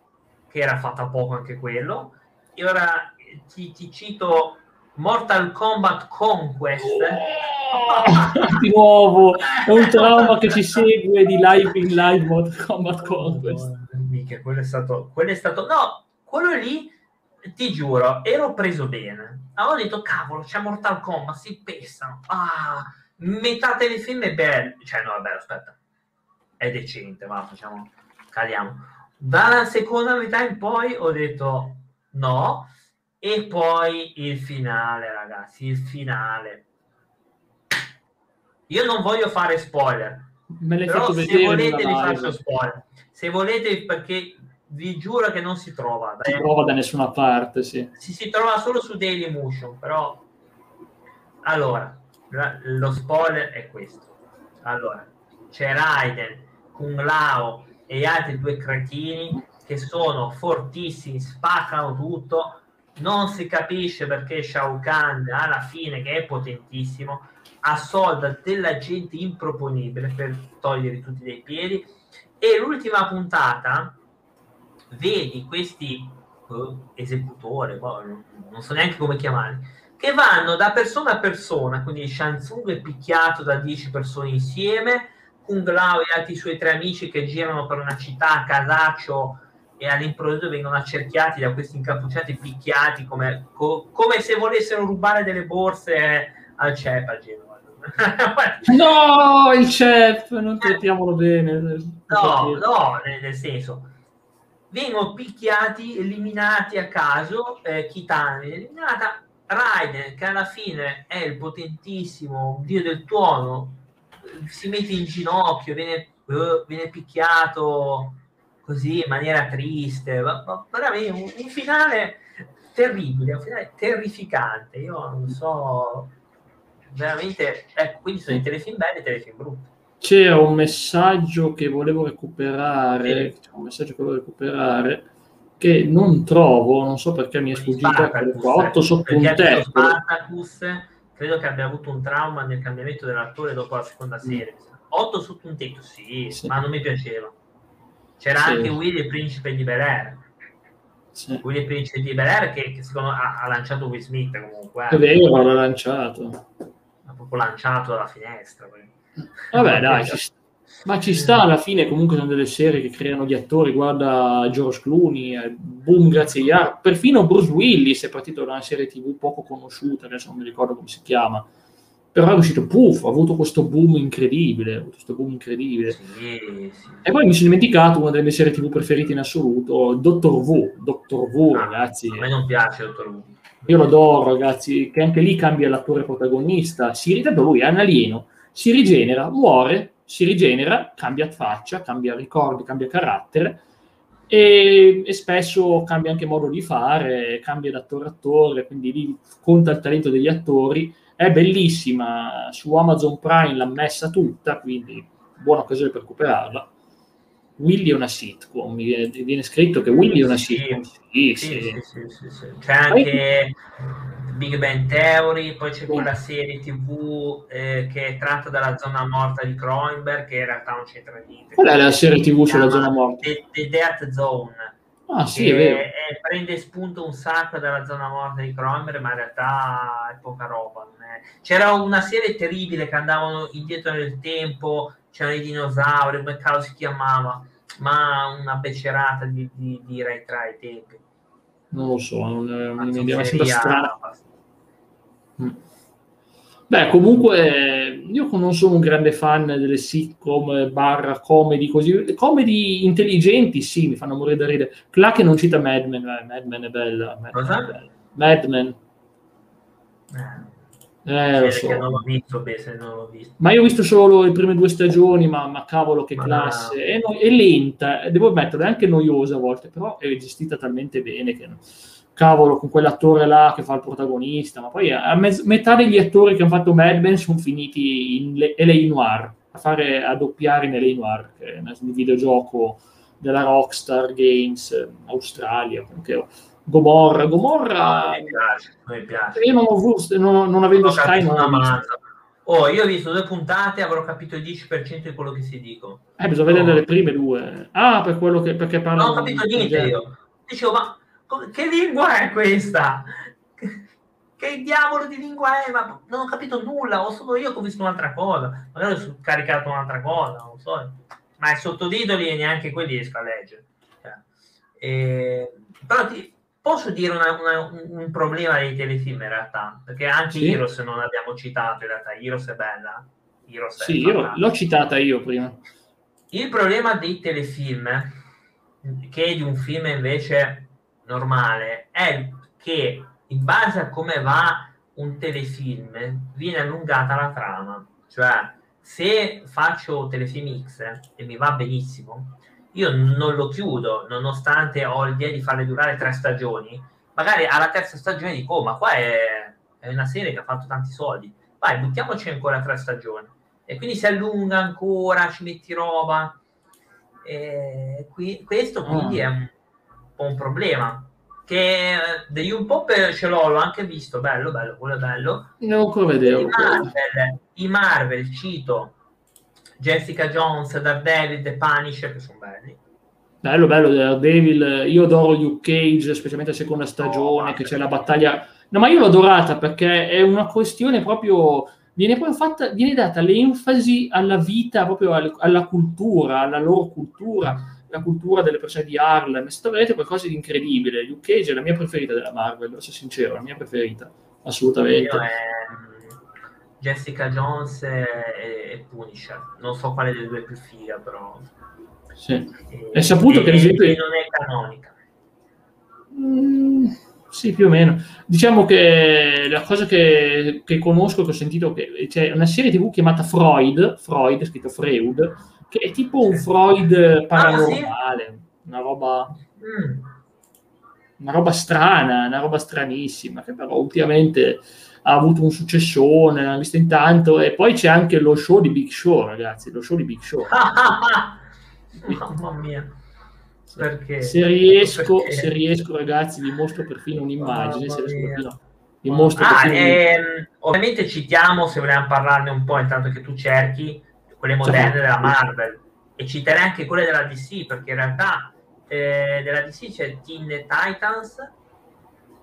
che era fatto a poco anche quello. E ora ti, ti cito Mortal Kombat Conquest. di nuovo, è un trauma che ci segue di live in live Mortal Kombat Conquest. Mica, quello è stato, quello è stato, no, quello lì ti giuro, ero preso bene. Avevo detto, cavolo, c'è Mortal Kombat, si pestano. Ah, metà telefilm è bello. Cioè, no, vabbè, aspetta. È decente, ma facciamo, caliamo. Dalla seconda metà in poi ho detto no e poi il finale, ragazzi, il finale. Io non voglio fare spoiler. Me l'hai però fatto se volete vi faccio spoiler. Se volete, perché vi giuro che non si trova. Si trova da nessuna parte, sì. Si, si trova solo su Daily Motion, però... Allora, lo spoiler è questo. Allora, c'è Raiden, Kung Lao e gli altri due cretini che sono fortissimi, spaccano tutto, non si capisce perché Shao Kahn alla fine che è potentissimo assolda della gente improponibile per togliere tutti dai piedi. E l'ultima puntata vedi questi uh, esecutori boh, non so neanche come chiamarli che vanno da persona a persona quindi Shansung è picchiato da 10 persone insieme Kung Lao e altri suoi tre amici che girano per una città a casaccio e all'improvviso vengono accerchiati da questi incappucciati picchiati come, co, come se volessero rubare delle borse al CEP a Genova. no, il CEP, non trattiamolo bene. No, no, nel, senso, vengono picchiati, eliminati a caso, eh, Kitani eliminata, Raiden, che alla fine è il potentissimo dio del tuono, si mette in ginocchio, viene, uh, viene picchiato così in maniera triste, ma, ma veramente un, un, finale terribile, un finale terrificante. Io non so, veramente, ecco, quindi sono i telefilm belli e i telefilm brutti. C'era un messaggio che volevo recuperare, sì. un messaggio che volevo recuperare che non trovo, non so perché mi è sfuggito qua, 8 sotto un testo. Spartacus credo che abbia avuto un trauma nel cambiamento dell'attore dopo la seconda mm. serie. 8 sotto un tetto, sì, sì, ma non mi piaceva. C'era sì. anche Willy, il principe di Bel Air. Sì. Willy, il principe di Bel Air, che, che secondo ha, ha, lanciato Will Smith comunque. Eh. È vero, l'ha lanciato. Ha proprio lanciato dalla finestra. Vabbè, dai, ci ma ci sta alla fine, comunque sono delle serie che creano gli attori, guarda George Clooney, eh, boom, grazie a perfino Bruce Willis è partito da una serie tv poco conosciuta, adesso non mi ricordo come si chiama, però è uscito puff, ha avuto questo boom incredibile, ha avuto questo boom incredibile. Sì, sì. E poi mi sono dimenticato una delle mie serie tv preferite in assoluto, Doctor V, Doctor V, ah, ragazzi. A me non piace Doctor V. Io lo adoro, ragazzi, che anche lì cambia l'attore protagonista, si ritrata lui, è un alieno, si rigenera, muore, si rigenera, cambia faccia, cambia ricordi, cambia carattere, e, e, spesso cambia anche modo di fare, cambia da attore a attore, quindi lì conta il talento degli attori. È bellissima, su Amazon Prime l'ha messa tutta, quindi buona occasione per recuperarla. Willy è una sitcom, mi viene, scritto che Willy è una sitcom. Sì, sì, sì. sì, C'è anche Big Bang Theory, poi c'è quella serie tv eh, che è tratta dalla zona morta di Cronenberg, che in realtà non c'entra niente. Qual è la serie tv sulla zona morta? The, The Death Zone. Ah, sì, è vero. È, prende spunto un sacco dalla zona morta di Cronenberg, ma in realtà è poca roba. C'era una serie terribile che andavano indietro nel tempo, c'erano i dinosauri, come cavolo si chiamava, ma una becerata di, di, di Ray tra i tempi. Non lo so, non, non mi sembra strano. Mm. Beh, comunque io non sono un grande fan delle sitcom barra comedy così. Comedy intelligenti, sì, mi fanno morire da ridere. Clark che non cita Mad Men, eh, Mad Men è bella. Mad Cosa? Mad Men. Eh, eh lo so. non l'ho visto, beh, se non l'ho visto. Ma io ho visto solo le prime due stagioni, ma, ma cavolo che ma classe. È, no, è, lenta, devo ammettere, è anche noiosa a volte, però è gestita talmente bene che... Cavolo, con quell'attore là che fa il protagonista, ma poi a me- metà degli attori che hanno fatto Mad Men sono finiti in Le- LA Noir, a, fare, a doppiare in LA Noir, che è un videogioco della Rockstar Games eh, Australia, che Gomorra, Gomorra... mi piace, mi piace. Io non ho visto, non, non avendo Sky non ho visto. Oh, io ho visto due puntate, avrò capito il 10% di quello che si dicono. Eh, bisogna oh. vedere le prime due. Ah, per quello che, perché parlano... Non ho capito niente io. Dicevo, ma che lingua è questa? Che diavolo di lingua è? Ma non ho capito nulla, o sono io che ho visto un'altra cosa, magari ho caricato un'altra cosa, non so. Ma i sottotitoli e neanche quelli riesco a leggere. Cioè, e... Però ti... posso dire una, una, un problema dei telefilm in realtà, perché anche sì. Heroes non abbiamo citato, in realtà Heroes è bella. Heroes sì, io l'ho citata io prima. Il problema dei telefilm, che di un film invece normale è che in base a come va un telefilm viene allungata la trama. Cioè, se faccio telefilm X e mi va benissimo, io non lo chiudo, nonostante ho l'idea di farle durare tre stagioni. Magari alla terza stagione dico, oh, ma qua è, è una serie che ha fatto tanti soldi. Vai, buttiamoci ancora tre stagioni. E quindi si allunga ancora, ci metti roba. E qui, questo quindi oh. è un po' un problema. Che eh, degli un po' per ce l'ho, l'ho anche visto, bello, bello, quello è bello. Non ancora vedevo. I Marvel, I Marvel, cito Jessica Jones, Daredevil, The Punisher, che sono belli. Bello, bello, Daredevil. Io adoro Luke Cage, specialmente la seconda stagione, oh, che c'è la battaglia... No, ma io l'ho adorata perché è una questione proprio... Viene proprio fatta, viene data l'enfasi alla vita, proprio alla cultura, alla loro cultura la cultura delle persone di Harlem, è stato veramente qualcosa di incredibile. Luke Cage è la mia preferita della Marvel, devo essere sincero, la mia preferita, assolutamente. Io è Jessica Jones e, e Punisher, non so quale delle due è più figa, però... Sì. E, è saputo e, che ad esempio... non è canonica. Mm, sì, più o meno. Diciamo che la cosa che, che conosco, che ho sentito, che c'è una serie tv chiamata Freud, Freud, scritto Freud, che è tipo un Freud paranormale, ah, sì? una roba... Mm. Una roba strana, una roba stranissima, che però ultimamente ha avuto un successone, l'ha visto intanto, e poi c'è anche lo show di Big Show, ragazzi, lo show di Big Show. Mamma mia. Perché? Se riesco, Perché? se riesco, ragazzi, vi mostro perfino un'immagine. Se riesco perfino, vi mostro ah, ehm, ovviamente citiamo, se vogliamo parlarne un po', intanto che tu cerchi, quelle moderne sì. della Marvel e citerei anche quelle della DC perché in realtà eh, della DC c'è Teen Titans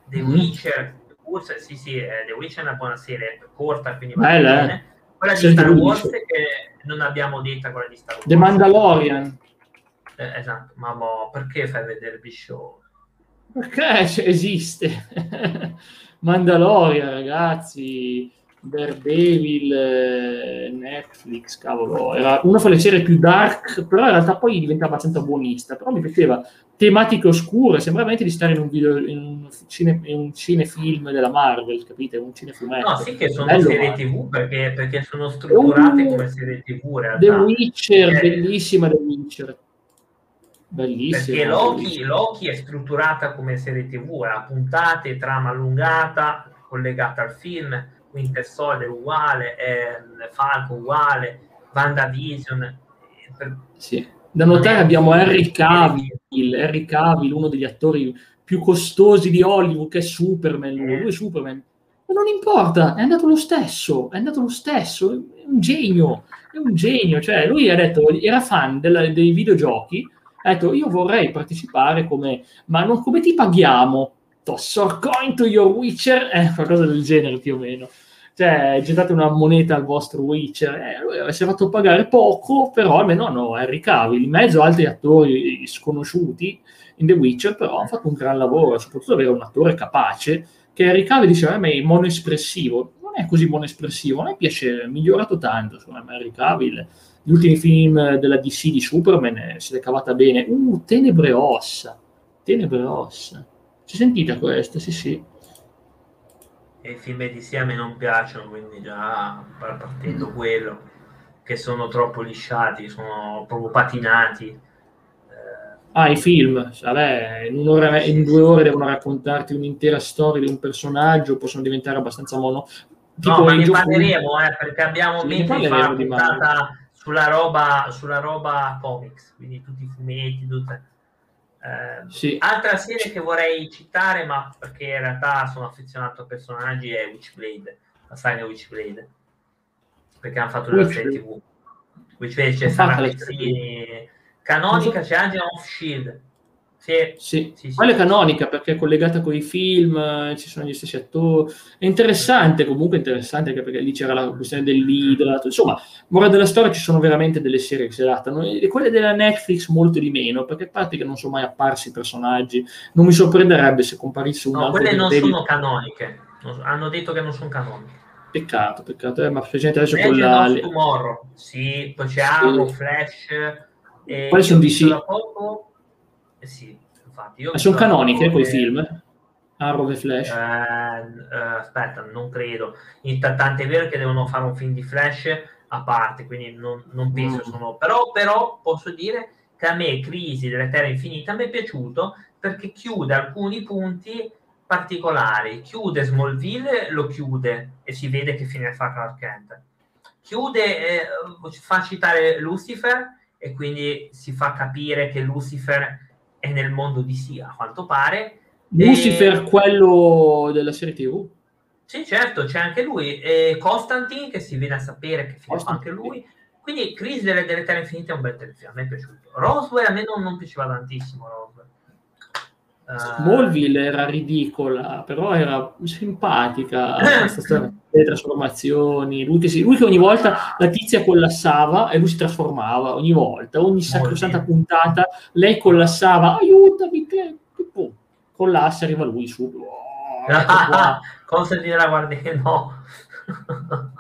The mm. Witcher forse, sì sì eh, The Witcher è una buona serie corta quindi va bene. eh. quella di Star Wars che non abbiamo detta quella di Star Wars. The Mandalorian. Eh, esatto ma mo, perché fai vedere Bishow perché cioè, esiste? Mandalorian ragazzi Daredevil, eh, Netflix, cavolo, era una delle serie più dark, però in realtà poi diventa abbastanza buonista, però mi piaceva tematiche oscure, sembra veramente di stare in un, video, in un, cine, in un cinefilm della Marvel, capite? Un cinefumetto. No, sì che sono Bello, serie tv perché, perché, sono strutturate uh, come serie tv. The Witcher, perché... bellissima The Witcher. Bellissimo. Perché Loki. Loki, è strutturata come serie TV, ha puntate, trama allungata, collegata al film, Winter Soldier uguale, eh, Falco uguale, WandaVision. Per... Sì. Da notare abbiamo Harry Cavill, Harry Cavill, uno degli attori più costosi di Hollywood, che è Superman, lui, lui è Superman. Ma non importa, è andato lo stesso, è andato lo stesso, è un genio, è un genio. Cioè, lui ha detto, era fan della, dei videogiochi, ha detto, io vorrei partecipare come, ma non come ti paghiamo? Toss or coin to your Witcher? Eh, qualcosa del genere più o meno cioè gettate una moneta al vostro Witcher, eh, lui avesse fatto pagare poco, però almeno hanno Harry Cavill, in mezzo a altri attori sconosciuti in The Witcher, però hanno fatto un gran lavoro, soprattutto avere un attore capace, che Harry Cavill diceva, a me è monoespressivo, non è così monoespressivo, a me piace, è migliorato tanto, secondo me Harry Cavill, gli ultimi film della DC di Superman eh, si è cavata bene, uh, Tenebre Ossa, Tenebre Ossa, ci sentite questa? Sì, sì e i film di sì a me non piacciono, quindi già partendo quello, che sono troppo lisciati, sono proprio patinati. Ah, i film, vabbè, in, un'ora, in due ore devono raccontarti un'intera storia di un personaggio, possono diventare abbastanza mono. Tipo no, ma ne parleremo, eh, perché abbiamo sì, mente di fare una puntata sulla roba, sulla roba comics, quindi tutti i fumetti, tutte eh, sì. Altra serie che vorrei citare, ma perché in realtà sono affezionato a personaggi, è Witchblade, la saga Witchblade, perché hanno fatto la serie TV. Witchblade c'è Sara Pezzini, canonica c'è Angela of Shield. Sì, sì. sì, sì. quella è canonica perché è collegata con i film, ci sono gli stessi attori. È interessante, comunque interessante anche perché lì c'era la questione dell'idra. Insomma, morale della storia ci sono veramente delle serie che si adattano e quelle della Netflix molto di meno, perché a parte che non sono mai apparsi i personaggi, non mi sorprenderebbe se comparisse un no, altro. quelle non dei... sono canoniche, hanno detto che non sono canoniche. Peccato, peccato, eh, ma specialmente adesso con la... Tomorrow, sì, poi c'è Arrow, Flash... E Quali sono DC? Poco eh sì, infatti. Io Ma sono canoniche quei film? Arrow e Flash? Eh, eh, aspetta, non credo. Tant'è è vero che devono fare un film di Flash a parte, quindi non, non penso mm. sono... Però, però posso dire che a me Crisi delle Terre Infinite mi è piaciuto perché chiude alcuni punti particolari. Chiude Smallville, lo chiude e si vede che fine fa Clark Kent. Chiude, eh, fa citare Lucifer e quindi si fa capire che Lucifer è nel mondo di sì, a quanto pare. Lucifer, e... quello della serie TV? Sì, certo, c'è anche lui. E Constantine, che si viene a sapere che fa anche lui. Quindi Crisi delle, delle Terre Infinite è un bel telefilm, a me è piaciuto. Roswell a me non, non piaceva tantissimo, Roswell. Smallville era ridicola, però era simpatica delle trasformazioni. Lui che, si, lui che, ogni volta la tizia collassava e lui si trasformava ogni volta, ogni sacrosanta puntata lei collassava, aiutami, che, che pum, collassa, arriva lui su. Oh, Cosa dire la guardia? No.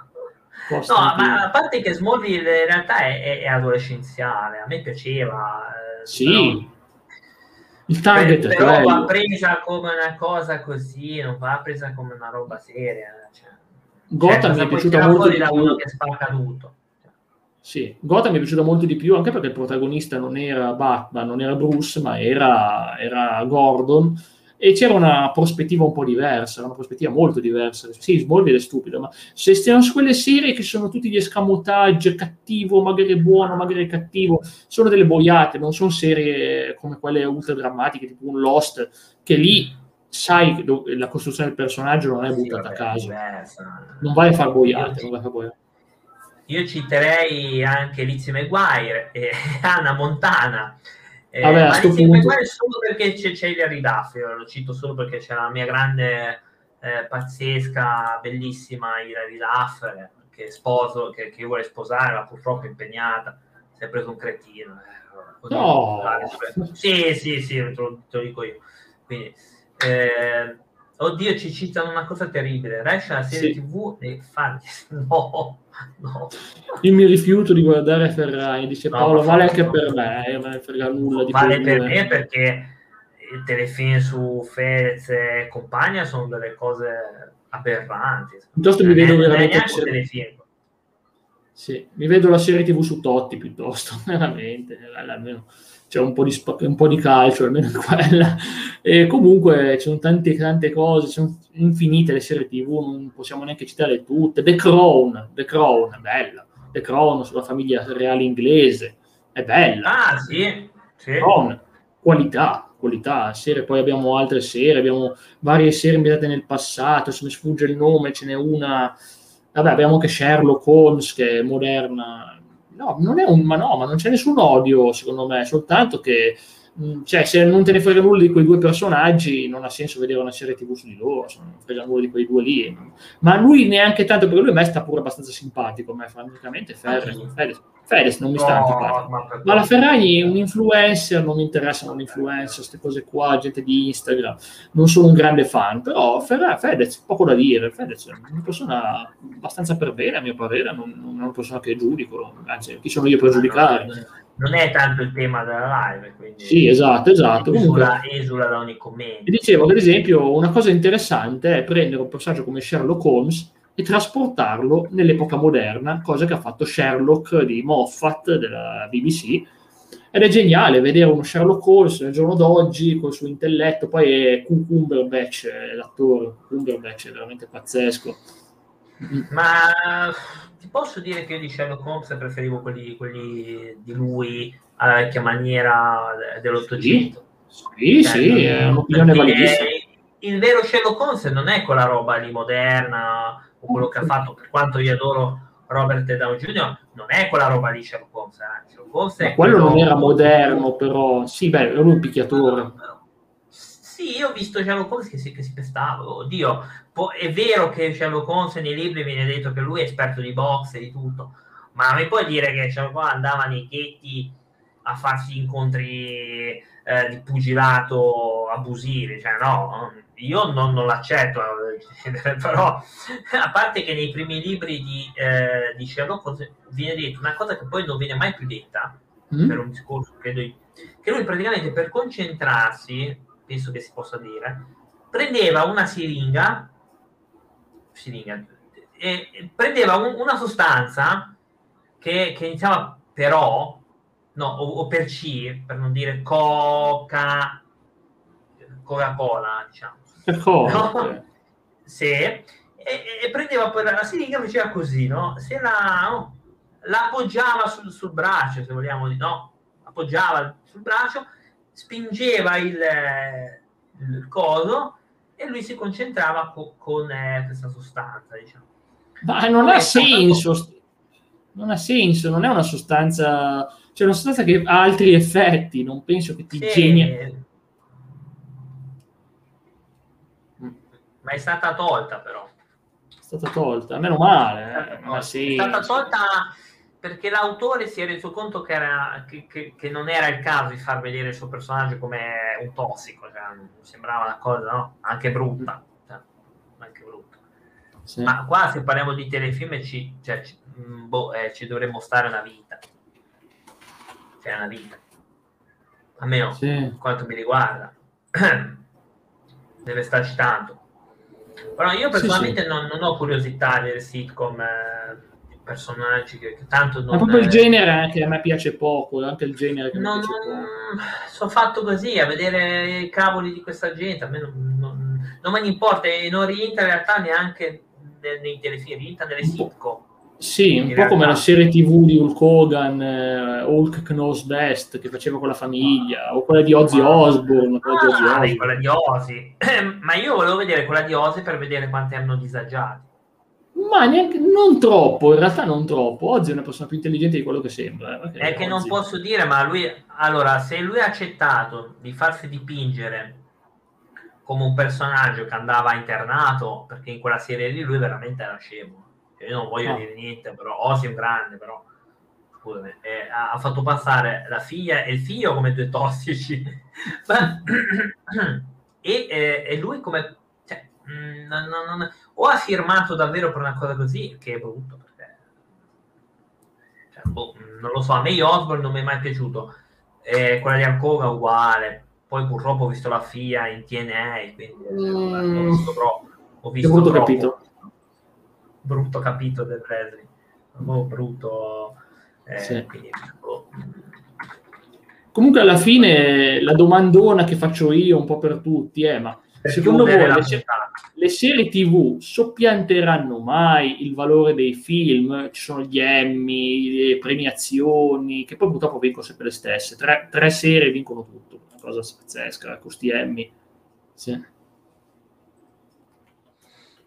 no, ma a parte che Smallville in realtà è, è, è adolescenziale, a me piaceva. Eh, sì. Però il target però è va presa come una cosa così, non va presa come una roba seria. Cioè, Gotham cioè, mi è piaciuta molto di più. che spacca tutto. Sì, Gotham mi è piaciuta molto di più anche perché il protagonista non era Batman, non era Bruce, ma era, era Gordon e c'era una prospettiva un po' diversa, una prospettiva molto diversa. Sì, Smallville è stupido, ma se stiamo su quelle serie che sono tutti gli escamotage, cattivo, magari buono, magari cattivo, sono delle boiate, non sono serie come quelle ultra drammatiche, tipo un Lost, che lì sai che la costruzione del personaggio non è buttata sì, vabbè, a caso. Non vai a far boiate, non vai a far boiate. Io citerei anche Lizzie McGuire e Anna Montana eh, Vabbè, ma punto... solo perché c'è, c'è Hilary Duff, io lo cito solo perché c'è la mia grande, eh, pazzesca, bellissima Duff, eh, che sposo, che, che vuole sposare, ma purtroppo è impegnata, si è preso un cretino. Eh, no. Sì, sì, sì, te lo, te lo dico io. Quindi, eh, Oddio, ci citano una cosa terribile. Rescia la serie sì. TV e fa... No, no. Io mi rifiuto di guardare Ferrari, dice no, Paolo, vale anche per me, non me frega nulla di Vale per me perché i telefilm su Fez e compagnia sono delle cose aberranti. Piuttosto mi vedo veramente... Telefilm. Sì, mi vedo la serie TV su Totti piuttosto, veramente. Almeno c'è un po' di, sp- un po di calcio, almeno quella. E comunque ci sono tante, tante cose, sono infinite le serie TV, non possiamo neanche citare tutte. The Crown, The Crown, bella. The Crown sulla famiglia reale inglese, è bella. Ah, sì. sì. Crown, qualità, qualità, serie. Poi abbiamo altre serie, abbiamo varie serie ambientate nel passato, se mi sfugge il nome, ce n'è una... Vabbè, abbiamo anche Sherlock Holmes, che è moderna, No, non è un, ma no, ma non c'è nessun odio, secondo me, soltanto che mm, cioè, se non te ne frega nulla di quei due personaggi, non ha senso vedere una serie TV su di loro, se non frega nulla di quei due lì. Ma lui neanche tanto, perché lui a me sta pure abbastanza simpatico, a me francamente Fedez, Fedez, Fedez non mi sta no, antipatico. Ma, ma la Ferragni è un influencer, non mi interessano gli influencer, queste cose qua, gente di Instagram, non sono un grande fan, però Ferragni, Fedez, poco da dire, Fedez è una persona abbastanza per bene, a mio parere, non, non è una persona che giudico, anzi, chi sono io per giudicare? Non è tanto il tema della live. Quindi sì, esatto, esatto. Esula, esula da ogni commento. E dicevo, ad esempio, una cosa interessante è prendere un personaggio come Sherlock Holmes e trasportarlo nell'epoca moderna, cosa che ha fatto Sherlock di Moffat della BBC. Ed è geniale vedere uno Sherlock Holmes nel giorno d'oggi col suo intelletto, poi è Cumberbatch, l'attore, Cumberbatch è veramente pazzesco. Ma ti posso dire che io di Sherlock Holmes preferivo quelli, quelli di lui alla vecchia maniera dell'Ottocento. Sì, cioè, sì, è un'opinione validissima. Il vero Sherlock Holmes non è quella roba lì moderna o quello che ha fatto, per quanto io adoro Robert Downey Jr., non è quella roba lì Sherlock Holmes. Eh. Sherlock Holmes quello, quello non era moderno, però sì, beh, era un picchiatore. Sì, io ho visto Sherlock Holmes che si, che si pestava. Oddio, è vero che Sherlock Holmes nei libri viene detto che lui è esperto di boxe e di tutto, ma mi puoi dire che Sherlock Holmes andava nei ghetti a farsi incontri eh, di pugilato abusivi? Cioè, no, io non, non l'accetto, però a parte che nei primi libri di, eh, di Sherlock Holmes viene detto una cosa che poi non viene mai più detta, mm. per un discorso, credo, che lui praticamente per concentrarsi, penso che si possa dire, prendeva una siringa siringa, e prendeva un, una sostanza che, che, iniziava però, no, o, o, per C, per non dire coca, Coca-Cola, diciamo. Coca. No? Sì, e, e, prendeva poi la siringa faceva così, no? Se la, no, la appoggiava sul, sul braccio, se vogliamo no? Appoggiava sul braccio, spingeva il, il coso e lui si concentrava co- con eh, questa sostanza, diciamo. Ma non ha senso, stato... non ha senso, non è una sostanza, cioè una sostanza che ha altri effetti, non penso che ti sì. geni... Ma è stata tolta però. È stata tolta, meno male. Eh, è, sì, è stata tolta perché l'autore si è reso conto che, era, che, che, che, non era il caso di far vedere il suo personaggio come un tossico, cioè, sembrava una cosa no? anche brutta. Cioè, anche brutta. Sì. Ma qua se parliamo di telefilm ci, cioè, ci, mm, boh, eh, ci dovremmo stare una vita. Cioè una vita. Almeno sì. quanto mi riguarda. Deve starci tanto. Però io personalmente sì, non, non, ho curiosità vedere sitcom. Eh, personaggi che, che tanto non... Ma proprio il genere che a me piace poco, anche il genere che non, Sono fatto così, a vedere i cavoli di questa gente, a me non, non, non me ne importa e non rientra in realtà neanche nei, nei telefilm, rientra nelle sitcom. Sì, un po' come la serie tv di Hulk Hogan, eh, Hulk Knows Best, che faceva con la famiglia, o quella di Ozzy Osbourne. Quella, ah, di, Ozzy Osbourne. quella di Ozzy. Ma io volevo vedere quella di Ozzy per vedere quanti erano disagiati. Ma neanche, non troppo, in realtà non troppo. Oggi è una persona più intelligente di quello che sembra. Eh. È che non posso dire, ma lui, allora, se lui ha accettato di farsi dipingere come un personaggio che andava internato, perché in quella serie lì lui veramente era scemo. Cioè, io non voglio no. dire niente, però è un grande, però scusami, eh, ha, fatto passare la figlia e il figlio come due tossici. e, eh, e lui come Mm, non, non, o ha firmato davvero per una cosa così, che è brutto, perché cioè, boh, non lo so, a me Osborne non mi è mai piaciuto, eh, quella di Ancora uguale, poi purtroppo ho visto la FIA in TNA, quindi mm. ho visto troppo. Ho visto brutto troppo, capito. Brutto capito del wrestling, brutto. Eh, sì. quindi, boh. Comunque alla fine la domandona che faccio io un po' per tutti è ma per secondo voi le, le, serie tv soppianteranno mai il valore dei film? Ci sono gli Emmy, le premiazioni, che poi purtroppo vincono sempre le stesse. Tre, tre serie vincono tutto, una cosa pazzesca, questi Emmy. Sì.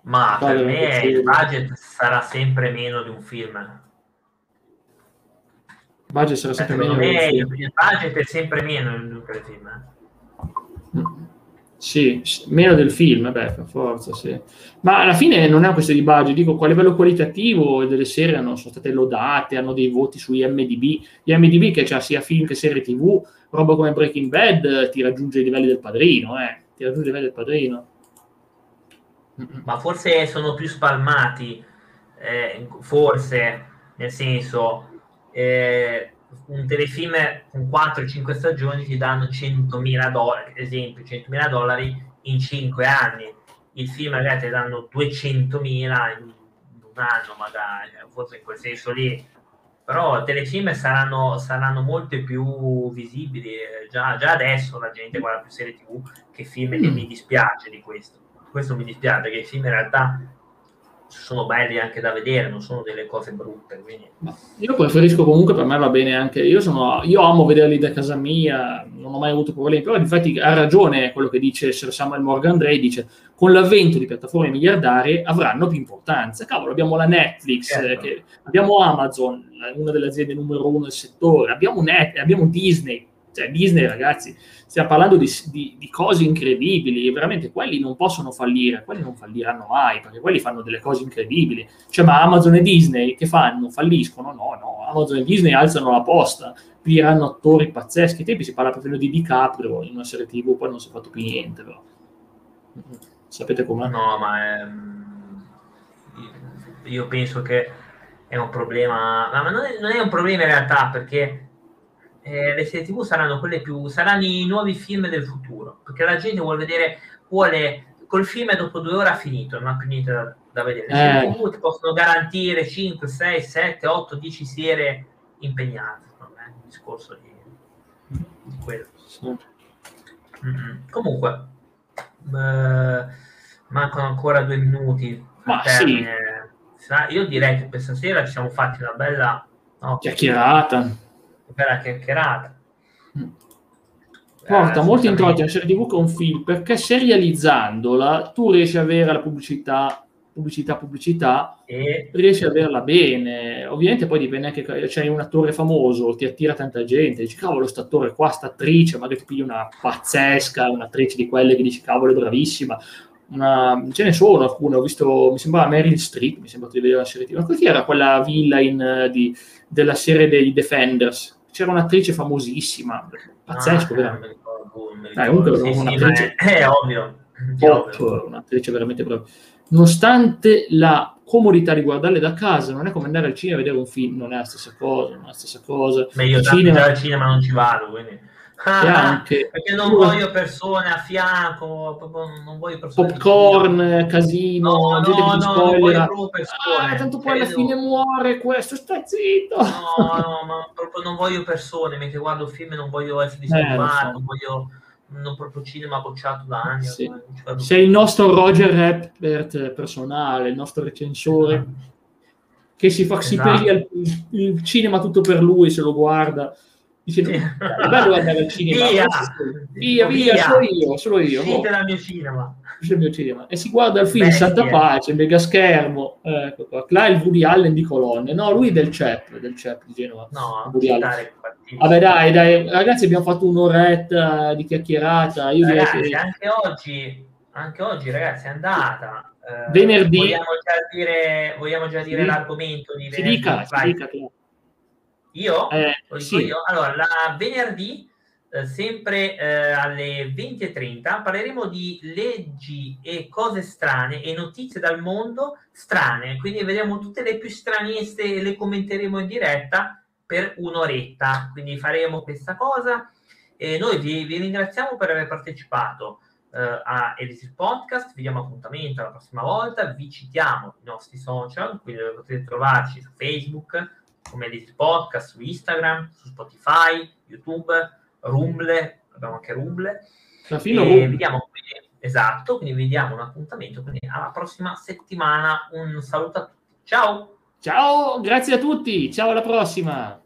Ma per me il budget sarà sempre meno di un film. Il budget sarà sempre meno di un film. Il budget è sempre meno di un film. Mm. Sì, meno del film, beh, per forza, sì. Ma alla fine non è una questione di budget, dico, a livello qualitativo delle serie hanno, sono state lodate, hanno dei voti su IMDB. IMDB che c'ha sia film che serie TV, roba come Breaking Bad ti raggiunge i livelli del padrino, eh, ti raggiunge i livelli del padrino. Ma forse sono più spalmati, eh, forse, nel senso... Eh, un telefilm con 4-5 stagioni ti danno 100.000 dollari, ad esempio 100.000 dollari in 5 anni. Il film magari ti danno 200.000 in un anno, magari, forse in quel senso lì. Però i telefilm saranno, saranno molto più visibili. Già, già, adesso la gente guarda più serie TV che film mm. e mi dispiace di questo. Questo mi dispiace, che i film in realtà sono belli anche da vedere, non sono delle cose brutte. Quindi... Io preferisco comunque, per me va bene anche, io, sono, io amo vederli da casa mia, non ho mai avuto problemi, però infatti ha ragione quello che dice Sir Samuel Morgan Gray, dice con l'avvento di piattaforme miliardarie avranno più importanza. Cavolo, abbiamo la Netflix, certo. che, abbiamo Amazon, una delle aziende numero uno del settore, abbiamo, Net, abbiamo Disney, cioè Disney ragazzi, stiamo parlando di, di, di, cose incredibili veramente quelli non possono fallire, quelli non falliranno mai perché quelli fanno delle cose incredibili. Cioè, ma Amazon e Disney che fanno? Falliscono? No, no, Amazon e Disney alzano la posta, pigliano attori pazzeschi. Ai tempi si parla proprio di DiCaprio in una serie TV, poi non si è fatto più niente. Però. Sapete com'è? No, ma è... io penso che è un problema, ma non è, non è un problema in realtà perché eh, le serie tv saranno quelle più saranno i nuovi film del futuro perché la gente vuole vedere vuole col film dopo due ore ha finito non ha più niente da, da vedere le eh. serie tv ti possono garantire 5, 6, 7, 8, 10 serie impegnate non è un discorso di, di quello mm-hmm. comunque eh, mancano ancora due minuti ma sì. io direi che per stasera ci siamo fatti una bella no, chiacchierata bella chiacchierata. Porta eh, molti introiti a serie TV con film perché serializzandola tu riesci ad avere la pubblicità, pubblicità, pubblicità, e... riesci ad averla bene. Ovviamente poi dipende anche, c'è un attore famoso, ti attira tanta gente, dici cavolo, sto attore qua, sta attrice, magari ti pigli una pazzesca, un'attrice di quelle che dici cavolo, è bravissima. Una, ce ne sono alcune, ho visto, mi sembrava Meryl Streep, mi sembra di vedere la serie TV. Ma così era quella villain uh, di, della serie dei Defenders, c'era un'attrice famosissima, pazzesco, ah, veramente. Eh, comunque sì, sì, un'attrice, è, è ovvio. Top, un'attrice veramente brava. Nonostante la comodità di guardarle da casa, non è come andare al cinema a vedere un film, non è la stessa cosa, non è la stessa cosa. Ma io cinema... al cinema non ci vado, quindi Ah, anche, perché non voglio persone a fianco, non voglio persone popcorn, casino, no, gente no, che no, spoilera. Ah, tanto poi alla fine muore questo, sta zitto. No, no, ma proprio non voglio persone, mentre guardo film non voglio essere disturbato, eh, non voglio non proprio cinema bocciato da anni. Sì. Sei il nostro Roger Herbert personale, il nostro recensore. Esatto. Che si fa, esatto. si il, il cinema tutto per lui, se lo guarda Dice, è bello andare al cinema. Via, via, via, via, solo io, solo io. Uscite oh. dal mio cinema. Il mio cinema. E si guarda il film Beh, Santa sì, Pace, mega schermo. Ecco qua. Là è il Woody Allen di colonne. No, lui del CEP, del CEP di Genova. No, Woody Allen. Vabbè dai, dai, ragazzi abbiamo fatto un'oretta di chiacchierata. Io ragazzi, che... anche oggi, anche oggi ragazzi è andata. Eh, venerdì. Vogliamo già dire, vogliamo già dire l'argomento di venerdì. Si dica, si dica, io? Eh, sì. io? Allora, la venerdì, eh, sempre eh, alle 20.30, parleremo di leggi e cose strane e notizie dal mondo strane. Quindi vedremo tutte le più straniste e le commenteremo in diretta per un'oretta. Quindi faremo questa cosa. E noi vi, vi ringraziamo per aver partecipato uh, a Elisir Podcast, vi diamo appuntamento la prossima volta, vi citiamo i nostri social, quindi potete trovarci su Facebook, come Edit Podcast, su Instagram, su Spotify, YouTube, Rumble, abbiamo anche Rumble. Perfino E vediamo esatto, quindi vediamo un appuntamento. Quindi alla prossima settimana. Un saluto a tutti. Ciao! Ciao, grazie a tutti, ciao alla prossima.